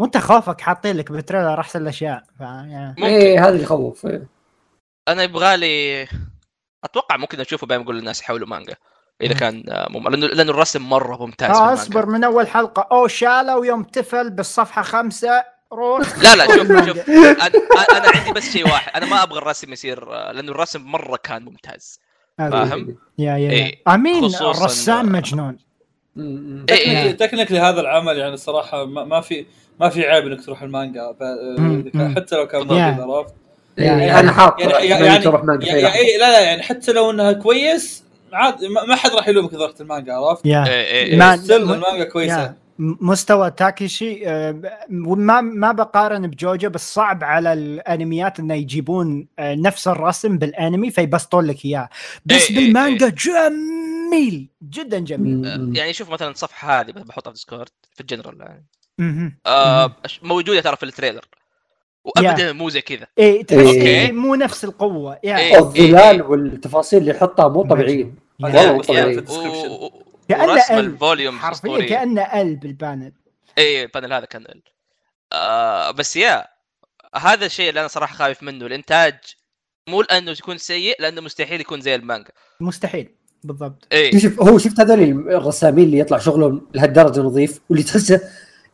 وانت خوفك حاطين لك بال trailer أحسن الأشياء. يعني. إيه هذا اللي يخوف إيه. أنا يبغى لي أتوقع ممكن أشوفه بعدين أقول للناس يحولوا مانجا إذا. كان آه، مم... لأنه لأنه الرسم مرة ممتاز المانجا. أصبر من أول حلقة أو شالوا يوم تفل بالصفحة خمسة روح لا لا شوف شوف أنا أنا عندي بس شيء واحد أنا ما أبغى الرسم يصير آه، لأنه الرسم مرة كان ممتاز فاهم؟ يا يا إيه. يا امين الرسام مجنون. إيه، إيه. technically هذا العمل يعني الصراحه ما, ما في ما في عيب إنك تروح المانجا. حتى لو كان عرفت يعني يعني- أنا حاط يعني يعني تروح مانجا يعني, لا لا يعني حتى لو إنها كويس عاد ما ما حد راح يلومك إذا رحت المانجا عرفت؟ يا المانجا كويسة مستوى تاكيشي آه، ما ما بقارن بجوجو بس صعب على الانميات إنه يجيبون آه، نفس الرسم بالانمي فيبسطون لك إياه. بس إيه، إيه، بالمانجا جميل جدا جميل. م. يعني شوف مثلا الصفحه هذه بحطها في ديسكورد في الجنرال يعني. آه موجودة ترى في التريلر. وابدا مو زي كذا. إيه تحس إيه. إيه مو نفس القوة. يا. إيه. الظلال والتفاصيل اللي يحطها مو طبيعية. والله مو طبيعية. ورسم قلب. ال volume حرفيا كانه قلب ال panel. اي ال panel هذا كان ال. آه بس يا هذا الشيء اللي أنا صراحة خايف منه. الإنتاج مو لأنه يكون سيء لأنه مستحيل يكون زي المانجا. مستحيل. بالضبط. اي شوف هو شفت هذول الرسامين اللي يطلع شغلهم لهالدرجة نظيف واللي تحسه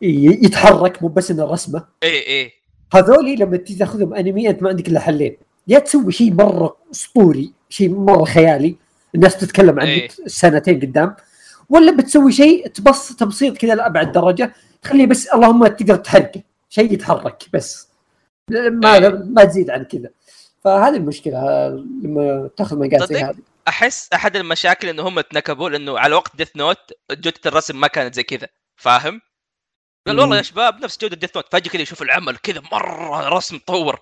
يتحرك مو بس إنه رسمة. اي اي هذولي لما تيجي تاخذهم انمي أنت ما عندك إلا حلين. يا تسوي شيء مرة أسطوري شيء مرة خيالي. الناس تتكلم عنه إيه. سنتين قدام. ولا بتسوي شيء تبسط تبسيط كذا لابعد درجة تخليه بس اللهم تقدر تحرقه شيء يتحرك بس ما إيه. ما تزيد عن كذا فهذه المشكلة لما تاخذ تصدق؟ هذه أحس أحد المشاكل انه هم تنكبوا لأنه على وقت ديث نوت جودة الرسم ما كانت زي كذا فاهم؟ قال. والله يا شباب نفس جودة ديث نوت فجأة كذا يشوف العمل كذا مرة رسم تطور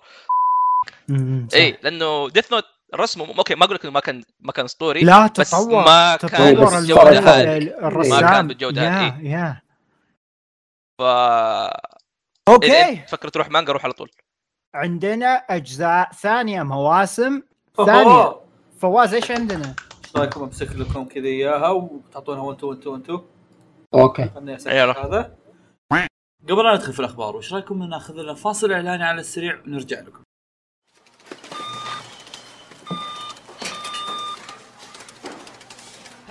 صح. اي لأنه ديث نوت رسمه أوكي ما أقول لك إنه ما كان ما كان اسطوري لا بس تطور ما كان بس تطور بالجودة ال- هذه. ما كان بالجودة يا هذه. يا ف إذا أوكي تفكر تروح مانجا روح على طول. عندنا أجزاء ثانية مواسم ثانية ثانية. فواز إيش عندنا؟ إيش رايكم أمسك لكم كذا إياها وتعطونها 1 2 1 2 أوكي. هذا. قبل لا ندخل في الأخبار وش رأيكم ناخذ لنا فاصل إعلاني على السريع ونرجع لكم؟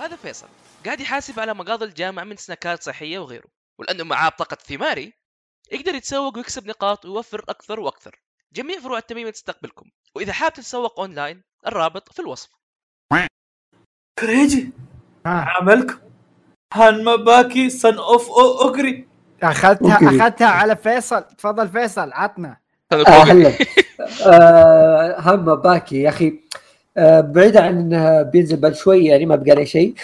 هذا فيصل. قاعد يحاسب على مقاضي الجامعة من سناكات صحية وغيره ولأنه معاه بطاقة ثماري يقدر يتسوق ويكسب نقاط ويوفر أكثر وأكثر. جميع فروع التميم تستقبلكم وإذا حاب تتسوق أونلاين الرابط في الوصف. كريجي ها عملكم هان باكي سن اوف اوغري اخذتها أوكي. أخذتها على فيصل. تفضل فيصل عطنا. آه هلا. آه هم باكي يا أخي. آه بعيدا عن إنها بينزل بعد شوي يعني ما بقى عليه شيء.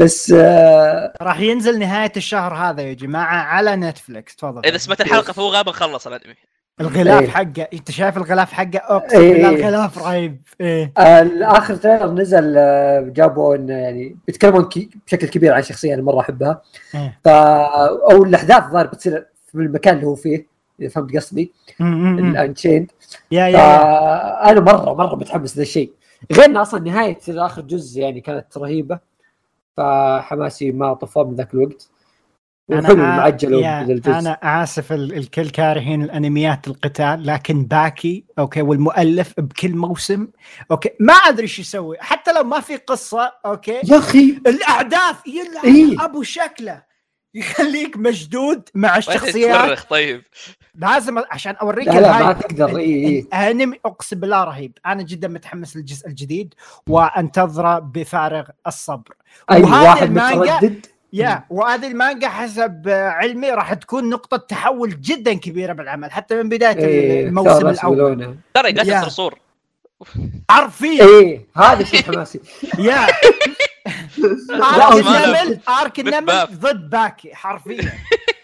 بس آه راح ينزل نهاية الشهر هذا يا جماعة على نتفلكس تفضل. إذا سمعت الحلقة فهو غالبا خلص الأنمي. الغلاف إيه. حقه أنت شايف الغلاف حقه؟ أقسم إيه. بالله الغلاف رهيب. إيه. آه، اخر تريلر نزل آه، جابوا انه يعني بيتكلمون كي- بشكل كبير عن شخصية أنا مرة أحبها. إيه. ف أو الأحداث الظاهر بتصير في المكان اللي هو فيه إذا فهمت قصدي. الأنشيند. يا يا. فأنا مرة مرة متحمس لهذا الشيء. غير انه أصلا نهاية آخر جزء يعني كانت رهيبة فحماسي ما طفى من ذاك الوقت. وحلو ذا الجزء. أنا آسف ال- الكل كارهين الأنميات القتال لكن باكي أوكي والمؤلف بكل موسم أوكي ما أدري إيش يسوي. حتى لو ما في قصة أوكي. يا أخي. الأحداث يلعب إيه. أبو شكله. يخليك مشدود مع الشخصيات. طيب. لازم عشان أوريك لا لا ما. تقدر. إي الانمي أقسم بالله رهيب. أنا جدا متحمس للجزء الجديد وأنتظره بفارغ الصبر. أي واحد المانجا- متردد؟ يا وهذه المانجا حسب علمي راح تكون نقطة تحول جدا كبيرة بالعمل حتى من بداية إيه، الموسم الأول. ترى قاعد يا. صرصور حرفيا. إيه هذا شيء حماسي. يا. لا، ارك النمل ارك النمل. ضد باكي حرفيا.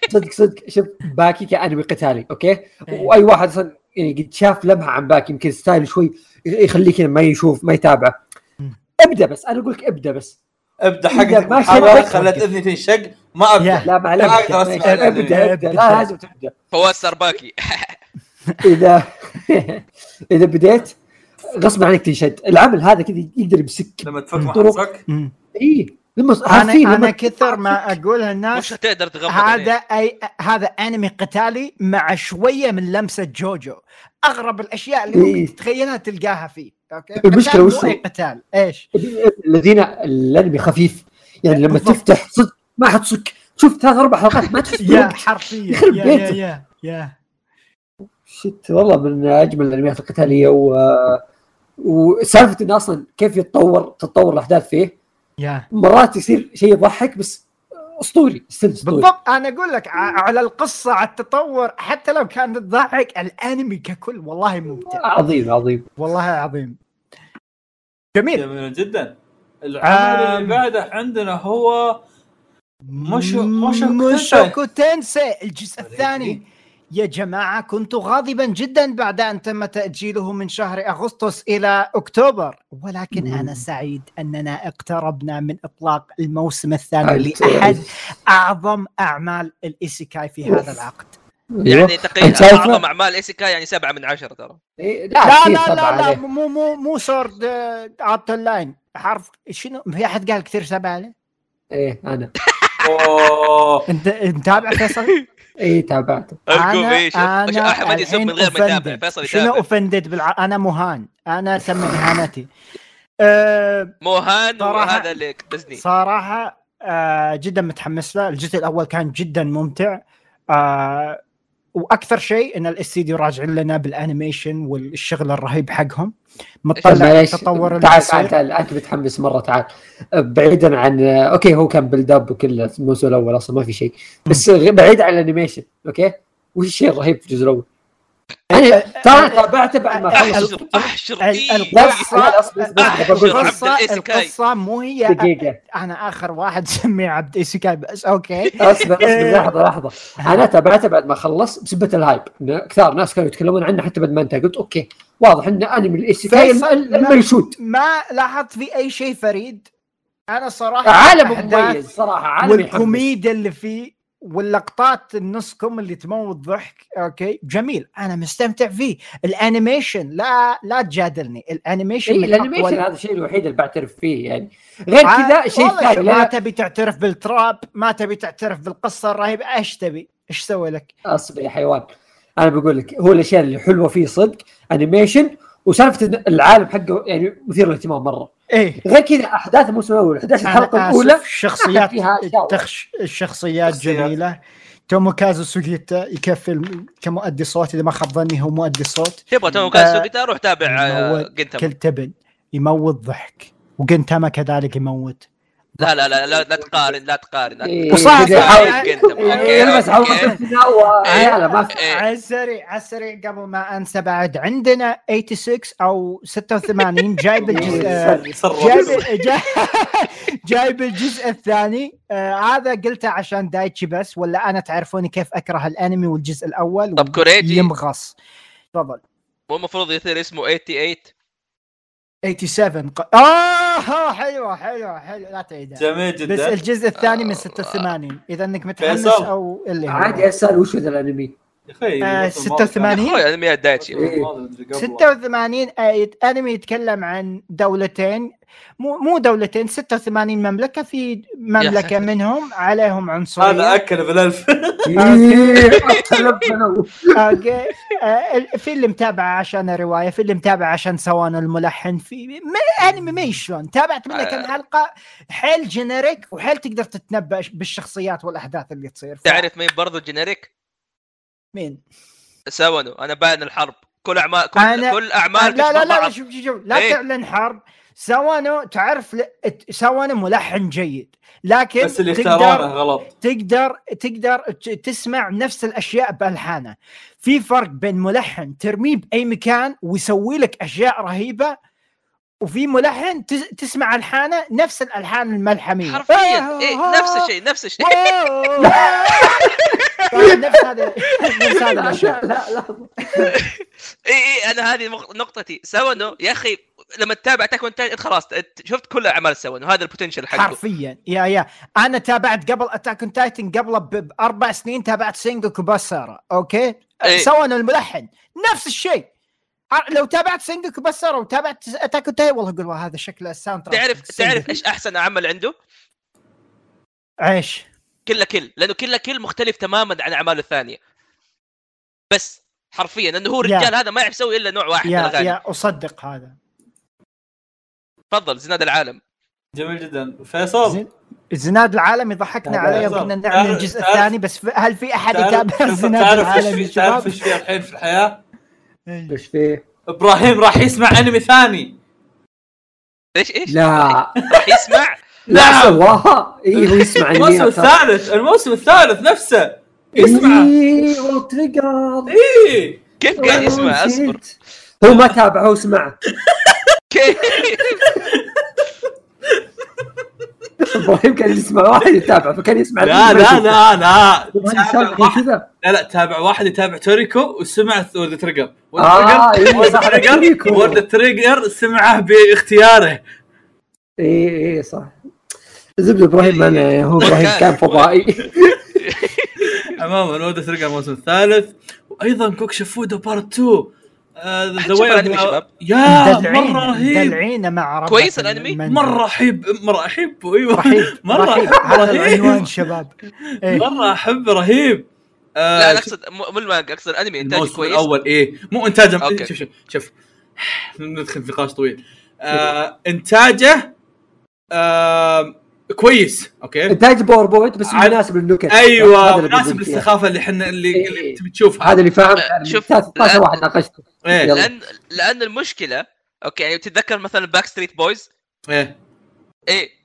صدق صدق. شوف باكي كأنمي قتالي أوكي؟ إيه. وأي واحد أصلا يعني قد شاف لمحة عن باكي يمكن ستايل شوي يخليك ما يشوف ما يتابعه. ابدأ بس أنا أقول لك ابدأ بس. ابدأ ما محاولة خلت. إذني تنشق ما أبدأ. يا. لا ما لا عليك الأنمي. ابدأ ابدأ. لا لازم تبدأ. فواز سرباكي إذا إذا بديت غصب عنك تنشد. العمل هذا كذا يقدر يمسك لما تفك مم. اي لما أنا أنا لما كثر ما أقول مش للناس هتقدر تغمض هذا. اي هذا أنمي قتالي مع شوية من لمسة جوجو أغرب الأشياء اللي إيه. ممكن تتخيلها تلقاها فيه أوكي المشكلة قتال وش؟ أي قتال إيش الذين الأنمي خفيف يعني لما بالضبط. تفتح صدق ما حتصك شوف ثلاث أربع حلقات ما تحس يا. حرفيا يخرب يا يا بيتك. يا يا شت والله من أجمل الأنميات القتالية و وسالفه انه أصلا كيف يتطور تتطور الأحداث فيه يا. مرات يصير شيء يضحك بس أسطوري بالضبط أنا أقول لك على القصة على التطور حتى لو كان تضحك الأنمي ككل والله ممتع. عظيم عظيم. والله عظيم. جميل. جميل جدا. العمل آم. اللي بعده عندنا هو موشو- موشوكو موشوكو تنسي الجزء الثاني. يا جماعة كنت غاضبا جدا بعد أن تم تأجيله من شهر أغسطس إلى أكتوبر ولكن مم. أنا سعيد أننا اقتربنا من إطلاق الموسم الثاني أنت- لأحد أعظم أعمال ال isekai في هذا العقد أيوه. يعني تقريبا؟ أعظم أعمال isekai يعني سبعة من عشرة ترى إيه، لا لا لا لا عليه. مو مو مو سورد ارت لاين حرف شنو في أحد قال كثير سبعة عليه؟ إيه أنا اوه انت متابع فيصل؟ إيه تابعته. إيش أنا أحمد يسب من غير ما يتابع. فيصل شنو يتابع. offended بالع... أنا مهان. أنا تم اهانتي أه مو هان صراحة- وهذا اللي دزني صراحة أه جدا متحمس له. الجزء الأول كان جدا ممتع. أه وأكثر شيء إن الاستديو راجعين لنا بال animation والشغل الرهيب حقهم. مطلع التطور اللي تعال. تعال تعال أنت متحمس مرة تعال. بعيدا عن أوكي هو كان build up وكله الموسم الأول أصلا ما في شيء. بس بعيد عن ال animation أوكي؟ وش الشيء الرهيب في الجزء الأول؟ يعني ترى تابعته بعد ما خلص احشر أحشر ال- إيه. القصة- لا لا اصبر اصبر أحشر بقول عبد لك. القصة ال isekai. القصة مو هي دقيقة أنا آخر واحد سميه عبد isekai بس أوكي أصبر أصبر لحظة لحظة أنا تابعته بعد ما خلص بسبة ال hype كثار ناس كانوا يتكلمون عنه حتى بعد ما انتهى قلت أوكي واضح انه أنمي ال isekai فيصل، الم- لا. المنشود ما لاحظت في أي شيء فريد أنا صراحة عالم مميز صراحة عالم. والكوميديا اللي فيه واللقطات النص كوم اللي تموت ضحك أوكي؟ جميل أنا مستمتع فيه. ال animation لا لا تجادلني. ال animation إيه ال animation هذا الشيء الوحيد اللي بعترف فيه يعني. غير ع- كذا شيء ثاني ما تبي تعترف بالتطور ما تبي تعترف بالقصة الرهيبة إيش تبي؟ إيش سوي لك؟ اصبر يا حيوان. أنا بقول لك هو الأشياء اللي حلوة فيه صدق animation وسالفة العالم حقه يعني مثير للاهتمام مرة. إيه. غير كذا أحداث الموسم الأول أحداث الحلقة الأولى الشخصيات فيها تخش الشخصيات شخصيات. جميلة. توموكازو سوقيتا يكفي كمؤدي صوت إذا ما خاب ظني هو مؤدي صوت. تبغى توموكازو سوقيتا روح تابع يموت جينتاما كل تبن يموت ضحك. وجينتاما كذلك يموت. لا لا لا لا لا تقارن لا تقارن إيه، وصح- كذا يحاول- صح- جينتاما إيه، يلمس أوكي. حلقه أوكي الاثناء و- إيه. لا ما في. إيه. على السريع على السريع قبل ما أنسى بعد. عندنا 86 أو 86 جايب الجزء آه، جايب, جايب الجزء الثاني. آه هذا قلته عشان دايتشي بس ولا أنا تعرفوني كيف أكره الأنمي والجزء الأول طب كوريجي. يمغص تفضل. مو المفروض يصير اسمه 88 87 ق... آه حلوة حلوة حلوة. لا تعيدها جميل بس جدا الجزء الثاني من 86 إذا إنك متحمس. أو اللي عادي أسأل وش ذا الأنمي؟ يا أخي آه، الوطن الماضي 86 يا أخوي انميات دايتشي كان- إيه. الماضي اللي قبله. 86 آية أنمي يتكلم عن دولتين مو مو دولتين 86 مملكة في مملكة. منهم عليهم عنصرية هذا أكل بالالف إيه، أتلبن. okay آه، في اللي متابع عشان الروايه في اللي متابع عشان ساوانو الملحن في أنمي ما شلون تابعت منه كم آه. حلقة حيل generic وحيل تقدر تتنبأ بالشخصيات والأحداث اللي تصير تعرف مين برضو generic مين؟ ساوانو أنا بعد الحرب. كل اعمال كل, أنا- كل أعمال لا لا لا, لا. شوف شوف لا إيه. تعلن حرب. ساوانو تعرف ل... ساوانو ملحن جيد. لكن بس اللي تقدر غلط. تقدر تقدر ت- تسمع نفس الأشياء بألحانة. في فرق بين ملحن ترميه بأي مكان ويسوي لك أشياء رهيبة وفي ملحن تس- تسمع ألحانه نفس الألحان الملحمية. حرفيا. إيه نفس الشيء نفس الشيء. طيب، نفس هذا نفس هذا لا لا لا اي اي أنا هذه نقطتي. ساوانو يا أخي لما تتابع Attack on انت خلاص شفت كل أعمال ساوانو هذا ال potential حقه. حرفيا. يا يا. أنا تابعت قبل Attack on Titan قبل ب- بأربع سنين تابعت سينجوكو باسارا okay؟ إيه. ساوانو الملحن نفس الشيء. لو تابعت سينجوكو باسارا وتابعت Attack on Titan والله أقول والله هذا شكله ال soundtrack تعرف. تعرف إيش أحسن عمل عنده؟ إيش كله كل لأنه كله كل مختلف تماما عن أعماله الثانية بس حرفيا لأنه هو. الرجال هذا ما يعرف يسوي إلا نوع واحد يا يا أصدق هذا تفضل زناد العالم جميل جدا فيصل زناد العالم يضحكنا هذا عليه. وكنا نعمل الجزء الثاني بس هل في أحد يتابع زناد تعرف إيش العالم تعرف؟ إيش في الحين في الحياة؟ إيش فيه؟ إبراهيم راح يسمع أنمي ثاني. إيش إيش؟ لا. راح يسمع؟ لا. سواها. اي هو يسمع الموسم. الثالث الموسم الثالث نفسه. يسمع. إيه، وتريجر إيه. كيف قاعد يسمع؟ أصبر. هو ما تابع هو سمع كيف؟ إبراهيم كان يسمع واحد يتابع فكان يسمع لا لا لا لا. تابع كذا. لا لا تابع واحد يتابع توريكو وسمع World Trigger. Trigger؟ توريكو. World Trigger سمعه باختياره. اي اي صح. زبدة إبراهيم أنا هو إبراهيم كان فضائي. عموما World Trigger الموسم الثالث. وأيضا كوكشي مودا part 2 آه، شاف Way of- الأنمي شباب؟ يا مرة رهيب. مدلعين مع كويس؟ المنزل. مرة احب مرة أحبه أيوه. رهيب مرة رهيب احب هذا العنوان رهيب شباب. إيه. مرة احب رهيب. آه، لا أنا أقصد مو المانجا أقصد الأنمي انتاج كويس. الأول إيه. مو إنتاجه okay. شوف شوف شوف. ندخل في نقاش طويل. آه إنتاجه آه كويس okay؟ انتاج PowerPoint بس عاد- مناسب للنكت. أيوه مناسب. للسخافه اللي إحنا اللي, إيه. اللي تبي تشوفها. هذا اللي فاهم آه، شوف، 16 لا. واحد ناقشته. يلا. لأن لأن المشكلة okay يعني تتذكر مثلا Back Street Boys إيه. إيه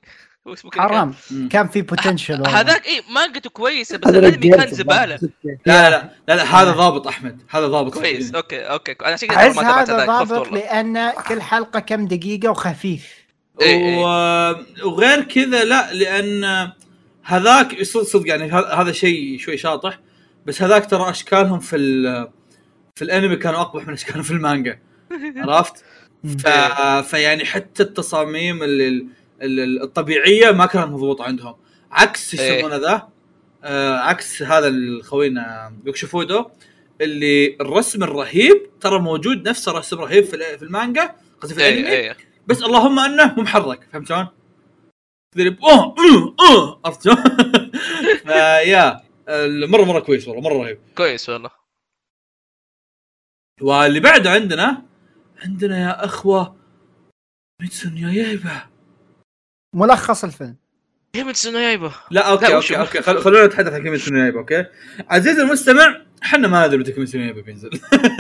كان. حرام. كان في potential هذاك إيه مانجته كويسه بس هذا الانمي كان زبالة. لا لا لا لا, لا هذا ضابط أحمد. هذا ضابط كويس أوكي أوكي. أنا عشان كذا هذا ضابط لأن كل حلقة كم دقيقة وخفيف. إيه، إيه. و- وغير كذا لا لأن هذاك صدق صدق يعني هذا شيء شوي شاطح بس هذاك ترى أشكالهم في ال- في الأنمي كانوا أقبح من أشكالهم في المانجا عرفت؟ ف... فيعني حتى التصاميم ال- ال- ال- الطبيعية ما كانت مضبوطه عندهم عكس إيش إيه. يسمونه ذا آه عكس هذا الخوينا يوكشفودو اللي الرسم الرهيب ترى موجود نفس الرسم رهيب في في المانجا قصدي في الأنمي إيه إيه بس اللهم انه مو محرك فهمت شلون؟ تدري أوه أوه أوه عرفت شلون؟ فيا ال- مرة مرة كويس والله مرة رهيب كويس والله واللي بعده عندنا عندنا يا أخوة كيميتسو نو يايبا ملخص الفيلم كيميتسو نو يايبا لا okay لا، okay؟ okay خل... خلونا نتحدث عن كيميتسو نو يايبا okay عزيزي المستمع إحنا ما ندري متى كيميتسو نو يايبا بينزل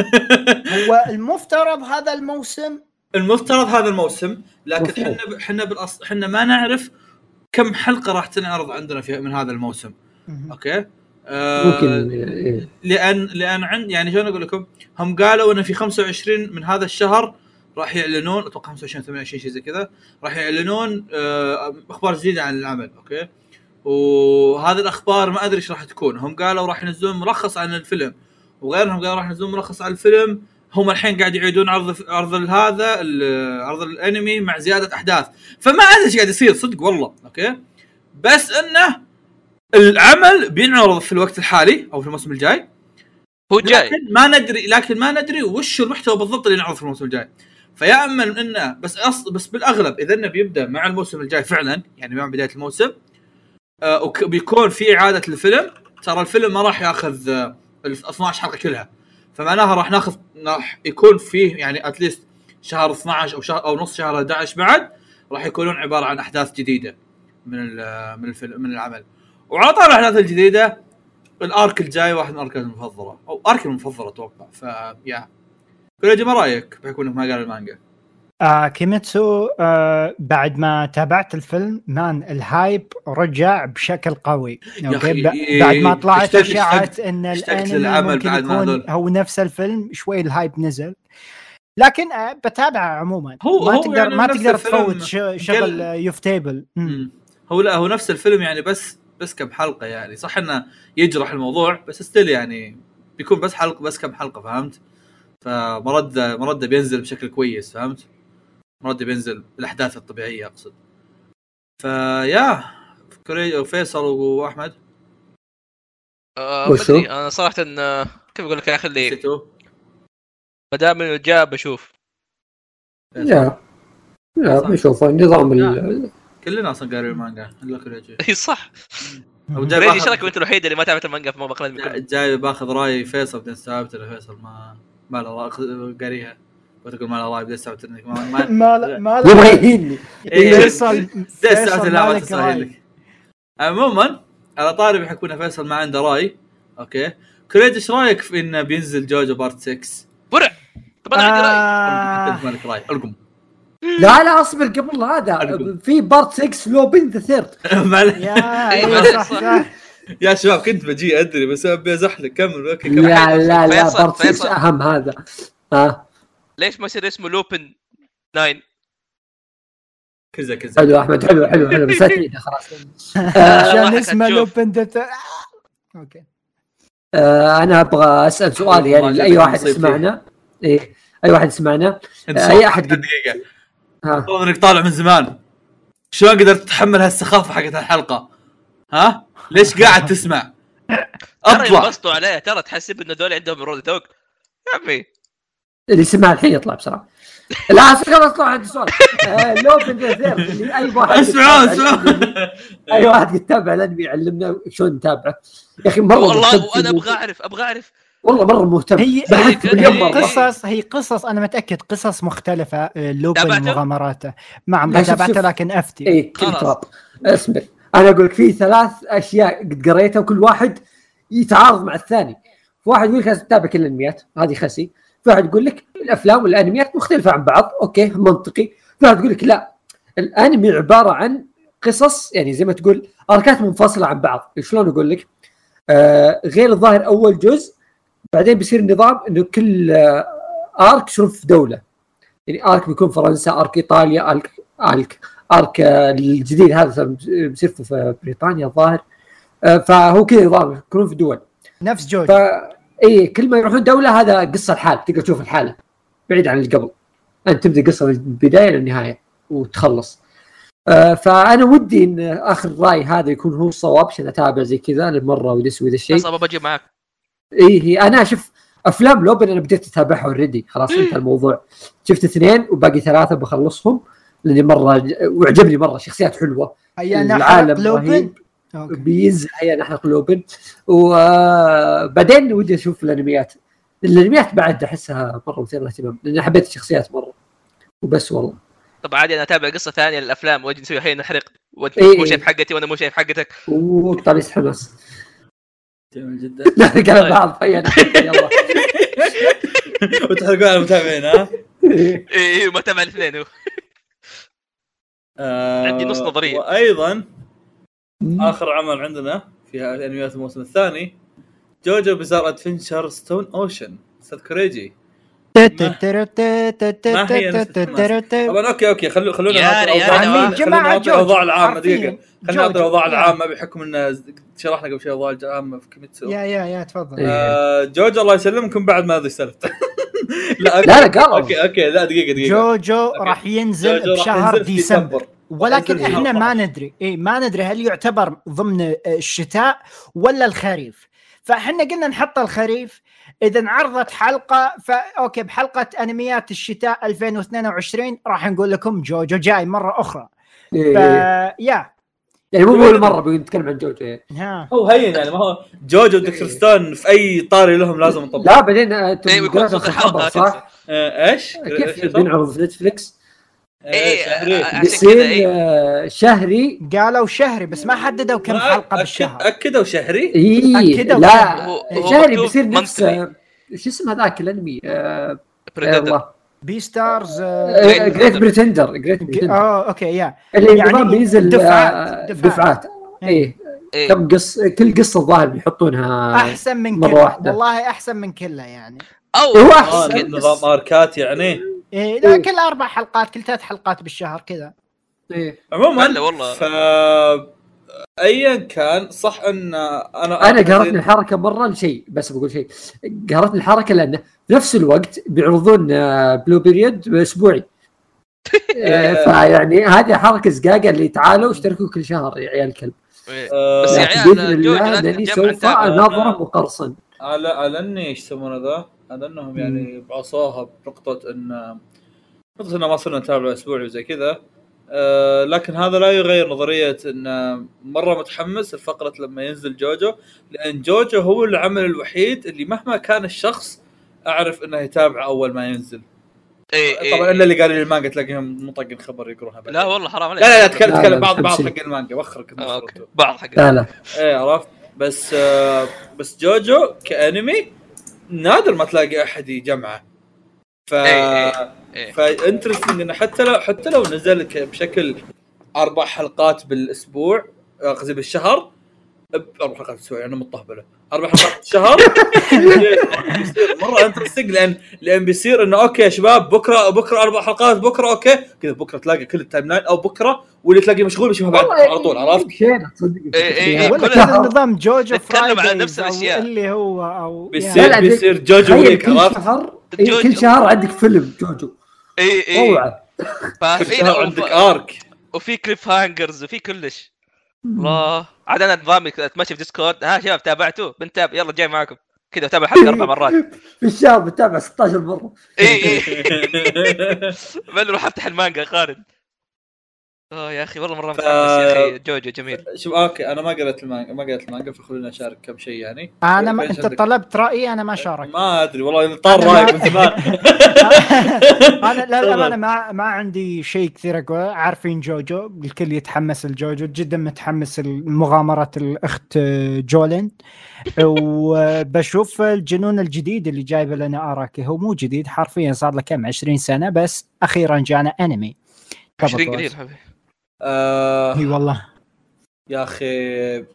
هو المفترض هذا الموسم المفترض هذا الموسم لكن. إحنا إحنا بالاصل إحنا ما نعرف كم حلقة راح تنعرض عندنا في من هذا الموسم. okay؟ آه ممكن إيه. لأن لأن عند يعني شلون أقول لكم؟ هم قالوا إنه في 25 من هذا الشهر راح يعلنون أتوقع 25 28 شيء زي كذا راح يعلنون آه، أخبار جديدة عن العمل okay؟ وهذه الأخبار ما أدري إيش راح تكون. هم قالوا راح ينزلون ملخص عن الفيلم. وغيرهم قالوا راح ينزلون ملخص عن الفيلم هم الحين قاعد يعيدون عرض عرض هذا عرض الانمي مع زيادة أحداث. فما أدري إيش قاعد يصير صدق والله okay؟ بس إنه العمل بينعرض في الوقت الحالي أو في الموسم الجاي. هو جاي. لكن ما ندري لكن ما ندري وش المحتوى بالضبط اللي ينعرض في الموسم الجاي. فيا أما إنه بس أص... بس بالأغلب إذا إنه بيبدأ مع الموسم الجاي فعلا يعني مع بداية الموسم آه وبيكون في إعادة الفيلم. ترى الفيلم ما راح ياخذ آه ال 12 حلقة كلها. فمعناها راح ناخذ راح يكون فيه يعني at least شهر 12 أو شهر أو نص شهر 11 بعد راح يكونون عبارة عن أحداث جديدة من من الفيلم من العمل. وعلى طاري الأحداث الجديدة ال arc الجاي واحد من الاركات المفضلة. أو arc المفضل أتوقع فيا قول يا جماعة رأيك بحكم انك مانقا المانجا. آه كيميتسو آه بعد ما تابعت الفيلم man ال hype رجع بشكل قوي إيه، بعد ما طلعت اشاعات إن الانمي ممكن بعد ما يكون هذول. هو نفس الفيلم شوي ال hype نزل لكن آه، بتابعه عموما هو- ما هو تقدر يعني ما تقدر تفوت شغل كل- ufotable مم. هو لا هو نفس الفيلم يعني بس بس كم حلقه يعني صح إنه يجرح الموضوع بس still يعني بيكون بس حلقه بس كم حلقه فهمت؟ فمرده مرده بينزل بشكل كويس فهمت؟ مرده بينزل بالاحداث الطبيعية أقصد. فيا كوري فيصل وأحمد. آه، ما وشو؟ أنا صراحة آه، كيف أقول لك يا أخي اللي؟ ما دام إنه جاء بشوف. لا لا بنشوف النظام ال- كلنا أصلا قاري المانجا إلا كوريجي إي صح. أو جاي ريجي إيش باخذ رأيك أنت الوحيد اللي ما تابعت المانجا في كله جاي باخذ رأي فيصل بعدين استوعبت انه فيصل ما ما له قاريها. وتقول ما له راي بعدين استوعبت انك ما ما ما لا- ما يبغى لا- يهيني. إيه. بعدين استوعبت فيصل لا ما تستاهل. لك. عموما على طاري ان فيصل ما عنده راي. okay. كريد إيش رأيك في انه بينزل جوجو part 6 برع. طب أنا عندي رأي. آه، أنت مالك رأي. ألقم. لا لا أصبر قبل هذا. في part 6 Lupin the Third. يا إيه، شباب كنت بجي أدري بس أبي أزحلق. كمل okay كمل. لا لا لا part 6 فيصل. أهم هذا. ها ليش ما يصير اسمه لوبن 9 كذا كذا. حلو أحمد حلو حلو حلو بس خلاص. عشان واحد اسمه حتشوف. لوبن دت- أوكي. آه، أنا أبغى أسأل سؤال يعني لأي واحد. يسمعنا؟ إيه أي واحد يسمعنا؟ أحد قد- دقيقة. ها. طول إنك طالع من زمان. شلون قدرت تتحمل هالسخافة حقت الحلقة؟ ها؟ ليش قاعد تسمع؟ ترى أطلع. ينبسطوا عليه ترى تحسب انه دول عندهم رود دوغ يا عمي اللي سمع الحين يطلع بسرعة. لا خلاص طلع عندي سؤال. آه، Lupin the Third اللي أي واحد اسمعوا اسمعوا. أي واحد يتابع الأنمي يعلمنا شلون نتابعه. يا أخي مرة والله مهتم في وأنا أبغى. أعرف أبغى أعرف. والله مرة مهتم. هي هي- قصص هي قصص أنا متأكد قصص مختلفة آه، لوبن؟ مغامراته ما عمري تابعته. لكن أفتي. اي اصبر أنا أقول لك في ثلاث أشياء قد قريتها وكل واحد يتعارض مع الثاني. في واحد يقول لك لازم تتابع كل الأنميات. هذه خسي. في واحد يقول لك الأفلام والأنميات مختلفة عن بعض. okay منطقي. في واحد يقول لك لا الأنمي عبارة عن قصص يعني زي ما تقول أركات منفصلة عن بعض. شلون أقول لك؟ آه غير الظاهر أول جزء بعدين بيصير النظام إنه كل آه arc يصير في دولة. يعني arc بيكون فرنسا arc إيطاليا arc arc arc آه، الجديد هذا بيصير في بريطانيا الظاهر. آه، فهو كذا نظام يكونون في دول. نفس جوجو ف اي كل ما يروحون دولة هذا قصة الحال تقدر تشوف الحالة بعيد عن اللي قبل. أنت تبدأ قصة من البداية للنهاية وتخلص. آه فأنا ودي إن آخر رأي هذا يكون هو الصواب عشان أتابع زي كذا لمره ويسوي ذا الشيء. أبغى بجي معك اي هي أنا شوف أفلام لوبن أنا بديت أتابعها already خلاص انتهى الموضوع. شفت اثنين وباقي ثلاثة بخلصهم لأني مرة وعجبني مرة شخصيات حلوة. هيا العالم نحرق لوبن رهيب. بينزل هيا نحرق لوبن وبعدين ودي أشوف الأنميات. الأنميات بعد أحسها مرة مثيرة للاهتمام لاني حبيت الشخصيات مرة. وبس والله. طب عادي أنا أتابع قصة ثانية للأفلام وأجي نسوي الحين نحرق. وانت إيه. مو إيه. شايف حقتي وأنا مو شايف حقتك. وقطع لي حماس جميل جدا. نحرق على طيب. بعض هيا نحرق، يلا. وتحرقون على المتابعين ها؟ اي اي ما تابع الاثنين. هو آه، عندي نص نظرية. وأيضا آخر عمل عندنا في أنميات الموسم الثاني جوجو Bizarre Adventure Stone Ocean أستاذ كوريجي طبعا okay okay خلو خلونا نعطي خلونا الاوضاع العامه. دقيقه خلينا نعطي الاوضاع. العامه بحكم ان شرحنا قبل شوي الاوضاع العامه في كيميتسو يا يا يا تفضل جوجو الله يسلمكم بعد ما ادري سالفته لا. لا لا okay okay لا دقيقه دقيقه جوجو. راح ينزل بشهر ديسمبر ولكن إحنا ما 14. ندري. اي ما ندري هل يعتبر ضمن الشتاء ولا الخريف. فإحنا قلنا نحط الخريف. إذا عرضت حلقة ف okay بحلقة أنميات الشتاء 2022 راح نقول لكم جوجو جاي مرة أخرى. ف إيه. يا. يعني مو أول مرة بنتكلم عن جوجو. يعني. ها. هو هين يعني ما هو جوجو ودكتور ستون في أي طاري لهم لازم نطبق لا بعدين آه، أنتم صح؟ آه، إيش؟ كيف بينعرض في نتفلكس إيه، شهري. آه، عشان بيصير كذا اي آه، شهري قالوا شهري بس ما حددوا كم ما حلقة أكد- بالشهر أكدوا شهري؟ اي أكدوا لا هو- شهري بيصير نفس. آه، شو اسم هذاك الأنمي؟ آه، Beastars Great Pretender Great Pretender آه okay يا اللي يعني يعني بينزل دفعات- آه، دفعات. دفعات اي إيه. كم قص كل قصة الظاهر بيحطونها أحسن من مرة كله واحدة. والله أحسن من كله يعني أو هو آه أحسن. نظام أركات يعني إيه لا كل أربع حلقات كل ثلاث حلقات بالشهر كذا إيه. عموما والله. ف ايا كان صح أن أنا أنا قهرتني الحركة مرة لشيء بس بقول شيء قهرتني الحركة لأنه في نفس الوقت بيعرضون بلو بيريود اسبوعي فيعني هذه حركة زقاقه اللي تعالوا اشتركوا كل شهر يا عيال الكلب إيه. آه، بس يا عيال، سوف. اناظره مقرصن على على إني إيش يسمونه ذا؟ على انهم يعني بعصوها بنقطة ان نقطه إنه ما صرنا نتابع اسبوعي وزي كذا. آه لكن هذا لا يغير نظرية إن مرة متحمس لفقرة لما ينزل جوجو لأن جوجو هو العمل الوحيد اللي مهما كان الشخص أعرف إنه يتابعه أول ما ينزل. إيه إيه. طبعا إلا اللي قال لي المانجا تلاقيهم مطقن خبر يقروها بعدين. لا والله حرام عليك. لا لا لا تكلم لا، تكلم لا، بعض بعض. حق المانجا وخرك آه، بعض حق لا لا. إيه عرفت؟ بس آه بس جوجو كأنمي نادر ما تلاقي أحد يجمعه ف إيه، إيه. ف interesting إنه حتى لو حتى لو نزل ك- بشكل أربع حلقات بالأسبوع قصدي بالشهر أربع حلقات بالاسبوع أنا مطهبله أربع حلقات بيصير مرة interesting لأن لأن بيصير إنه okay يا شباب بكره بكرة أربع حلقات بكرة okay كذا بكرة تلاقي كل ال timeline أو بكرة واللي تلاقيه مشغول بيشوفها بعد على طول عرفت؟ شينا تصدق إيه، إيه، إيه. ولا نظام جوجو نتكلم على Fridays نفس أو الأشياء. اللي هو أو لا، بيصير بيصير جوجو week كل عرفت؟ شهر إيه، جوجو. كل شهر عندك فيلم جوجو اي اي ففي شهر عندك arc وفي cliffhangers وفي كلش الله. عاد أنا نظامي أتمشى في ديسكورد ها شباب تابعتوا بنتابع يلا جاي معاكم. كذا أتابع حلقه أربع مرات. في الشهر بتابع 16 مرة. اي اي بل أروح افتح المانجا قارن آه يا أخي والله مرة ف- متحمس يا أخي. جوجو جميل. شوف okay أنا ما قريت المانجا ما قريت المانجا فخلوني اشارك كم شيء يعني. أنا ما أنت عندك؟ طلبت رأيي أنا ما شارك ما أدري والله طار رأيك من زمان أنا لا لا. أنا ما ما عندي شيء كثير أقول عارفين جوجو الكل يتحمس الجوجو جدا متحمس لمغامرة الأخت جولين. وبشوف الجنون الجديد اللي جايبه لنا آراكي. هو مو جديد حرفيا صار له كم؟ 20 سنة بس أخيرا جانا أنمي. 20 قبل قليل حبيبي. آه إي والله يا أخي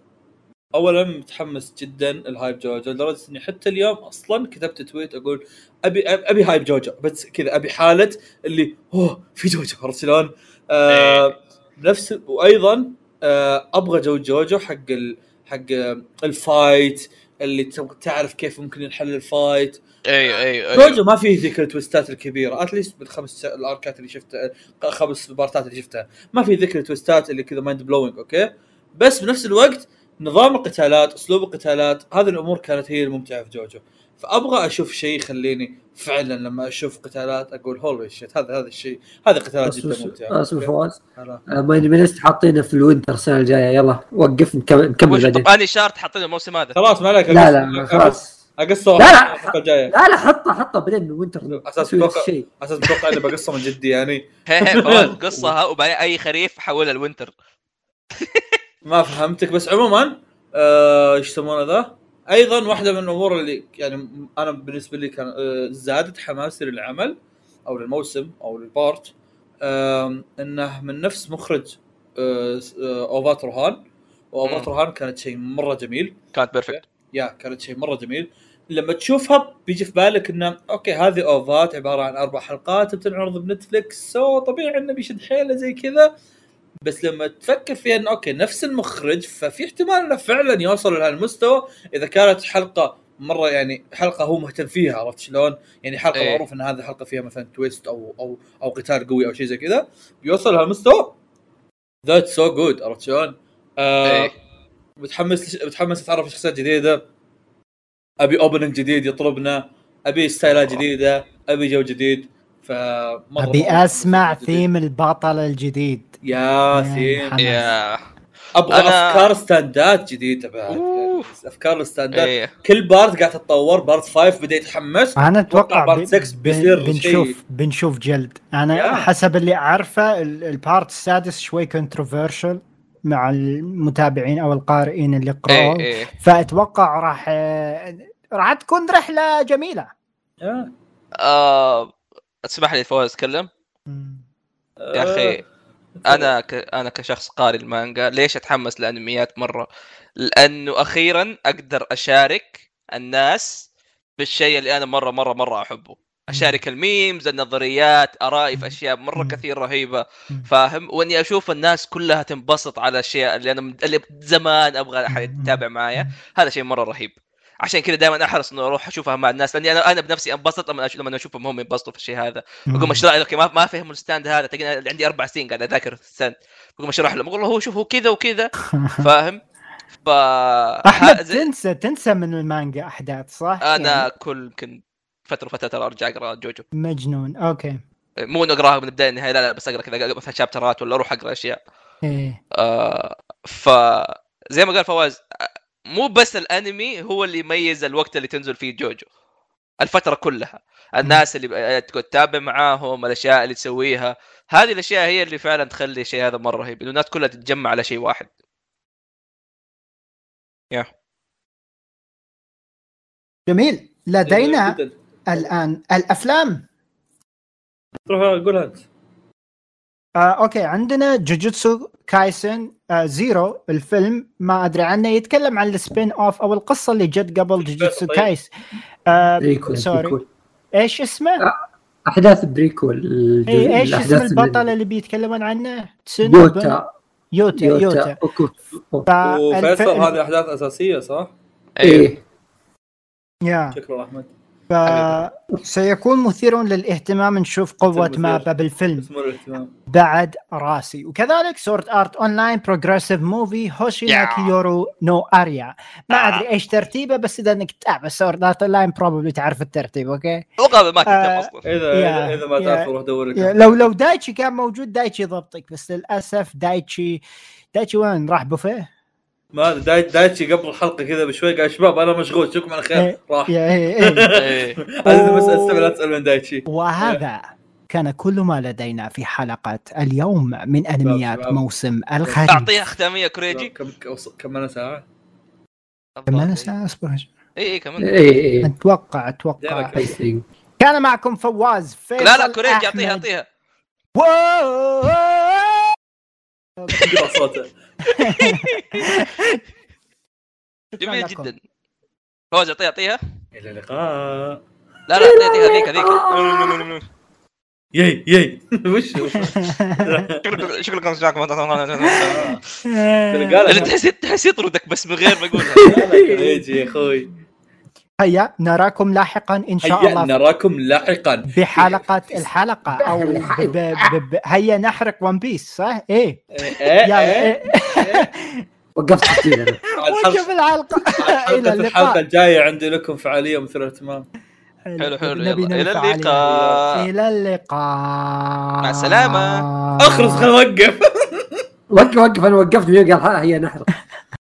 اولا متحمس جدا ال hype جوجو لدرجة إني حتى اليوم أصلا كتبت tweet أقول أبي أبي hype جوجو بس كذا أبي حالة اللي أوه في جوجو عرفت شلون؟ آه نفس وأيضا آه أبغى جو جوجو حق ال حق ال fight اللي تعرف كيف ممكن ينحل ال fight أي أي أي. جوجو ما فيه ذيك ال twist ات الكبيرة at least بالخمس ال arc ات اللي شفتها خمس part ات اللي شفتها. ما في ذيك ال twist ات اللي كذا mind blowing okay؟ بس بنفس الوقت نظام القتالات أسلوب القتالات هذه الأمور كانت هي الممتعة في جوجو. فأبغى أشوف شيء يخليني فعلا لما أشوف قتالات أقول holy shit هذا هذا الشيء هذه قتالات جدا ممتعة. أسمع؟ فواز. آه، مايند مينست حاطينه في الوينتر السنة الجاية. يلا وقف نكمل بعدين. طب اني شارت حاطين الموسم هذا. خلاص ما عليك لا لا خلاص. أقصه لا، لا. الحلقة الجايه لا لا حطه حطه بعدين وينتر. الشيء على أساس متوقع اني بقصة من جدي يعني قصها وبعدين أي خريف حولها الوينتر ما فهمتك بس عموما آه، إيش يسمونه ذا؟ أيضا واحدة من الأمور اللي يعني أنا بالنسبة لي كان آه، زادت حماسي للعمل أو للموسم أو لل part إنه من نفس مخرج OVA ات روهان و OVA ات مم. روهان كانت شيء مرة جميل كانت perfect yeah كانت شيء مرة جميل لما تشوفها بيجي في بالك إنه okay هذه OVA ات عبارة عن أربع حلقات بتنعرض بنتفلكس so طبيعي إنه بيشد حيله زي كذا بس لما تفكر فيها إنه okay نفس المخرج ففي احتمال إنه فعلا يوصل لهالمستوى إذا كانت حلقة مرة يعني حلقة هو مهتم فيها عرفت شلون؟ يعني حلقة إيه. معروف إن هذه الحلقة فيها مثلا twist أو أو أو قتال قوي أو شيء زي كذا بيوصل لهالمستوى that's so good عرفت شلون؟ آه إيه. متحمس متحمس أتعرف على شخصيات جديدة أبي opening جديد يطلبنا أبي style ات جديدة أبي جو جديد ف أبي أسمع ثيم البطل الجديد. yeah yeah theme. yeah. أبغى أنا- أفكار stand ات جديدة بعد. أوه. أفكار ال stand ات. إيه. كل part قاعد تتطور part 5 بدأ يتحمس. أنا أتوقع part 6 ب- بيصير بنشوف شيء- بنشوف جلد. أنا yeah. حسب اللي أعرفه ال- البارت السادس شوي controversial مع المتابعين أو القارئين اللي قرأوا. إيه إيه. فأتوقع راح راح تكون رحلة جميلة. yeah آه، اسمح لي فواز أتكلم؟ يا أخي آه، أنا ك... أنا كشخص قارئ المانجا ليش أتحمس لأنميات مرة؟ لأنه أخيرا أقدر أشارك الناس بالشيء اللي أنا مرة مرة مرة أحبه. أشارك ال memes النظريات أرائي في أشياء مرة. كثير رهيبة. فاهم وإني أشوف الناس كلها تنبسط على الاشياء اللي أنا اللي زمان أبغى أحد يتابع معايا. هذا شيء مرة رهيب. عشان كذا دائما أحرص انه أروح أشوفها مع الناس لأني أنا أنا بنفسي أنبسط لما لما أشوفهم هم ينبسطوا في الشيء هذا. بقوم اشرح له ما ما فهموا ال stand هذا. تلاقيني عندي أربع سنين قاعد أذاكر ال stand. بقوم اشرح لهم. أقول له هو شوف هو كذا وكذا. فاهم؟ ف أحمد تنسى تنسى من المانجا أحداث صح؟ أنا يعني كل يمكن فترة فتره ترى أرجع أقرأ جوجو. مجنون. okay. مو إنه أقراها من البداية للنهايه لا لا بس أقرأ كذا مثلا chapter ات ولا أروح أقرأ أشياء. إيه. آه ف زي ما قال فواز آه، مو بس الأنمي هو اللي يميز الوقت اللي تنزل فيه جوجو. الفترة كلها. الناس اللي ب- تكون تتابع معاهم الأشياء اللي تسويها. هذه الأشياء هي اللي فعلا تخلي الشيء هذا مرة رهيب إنه الناس كلها تتجمع على شيء واحد. جميل. لدينا جداً. الآن. الأفلام؟ روح قولها انت آه، okay. عندنا جوجوتسو كايسن آه، Zero الفيلم. ما أدري عنه. يتكلم عن ال spin off أو القصة اللي جت قبل جوجوتسو طيب. كايس. آه، prequel sorry. prequel. إيش اسمه؟ أحداث بريكول. الجزء- إيه إيش اسم البطل اللي- اللي بيتكلمون عنه؟ يوتا. يوتا يوتا. يوتا. أوكو. وفيصل هذه أحداث أساسية صح؟ إيه. يا شكرا أحمد. ف... سيكون مثير للاهتمام. نشوف قوة. مابا بالفيلم. بعد راسي. وكذلك سورد ارت اونلاين بروجريسيف موفي هوشينا يا. كيورو نو اريا ما آه. أدري إيش ترتيبه بس إذا إنك تتابع سورد ارت اونلاين بروبلي تعرف الترتيب أوكي؟ وقابل ما آه، كنت أصلا. اذا اذا, إذا ما تعرف روح دور لو لو دايتشي كان موجود دايتشي يضبطك بس للأسف دايتشي دايتشي وين؟ راح بوفيه؟ ما داي دايتشي قبل الحلقة كذا بشوي قال شباب أنا مشغول اشوفكم على خير إيه. راح يا إيه إيه. هذه بس أستمع لا تسأل من دايتشي وهذا كان كل ما لدينا في حلقة اليوم من أنميات. موسم الخريف اعطيها ختاميه كوريجي كم كم- كم ساعة؟ كم أنا ساعة أصبر اي اي كمان إيه إيه أتوقع دايمك. I think. كان معكم فواز فيصل لا لا كوريجي. أعطيها أعطيها جميل. جدا. فوز اعطيها اعطيها إلى اللقاء. لا لا اعطيها ذيك ذيك يي يي وش هو؟ شكرا- شكرا سمعكم اللي قالها. اللي تحس تحس يطردك بس من غير ما يقولها. يجي يا أخوي. هيا نراكم لاحقا إن شاء هيا الله نراكم لاحقا بحلقة الحلقة أو ب... ب... ب... ب... هيا نحرق ون بيس صح؟ إيه إيه، يلا إيه. إيه. وقفت. وقف حلقة الحلقة اللقاء الجاية عندي لكم فعالية مثيرة اهتمام حلو، حلو، نبي يلا. إلى ننفع اللقاء. إلى اللقاء مع السلامة. اخرس خل اوقف وقف وقف أنا وقفت قال ها هي نحرق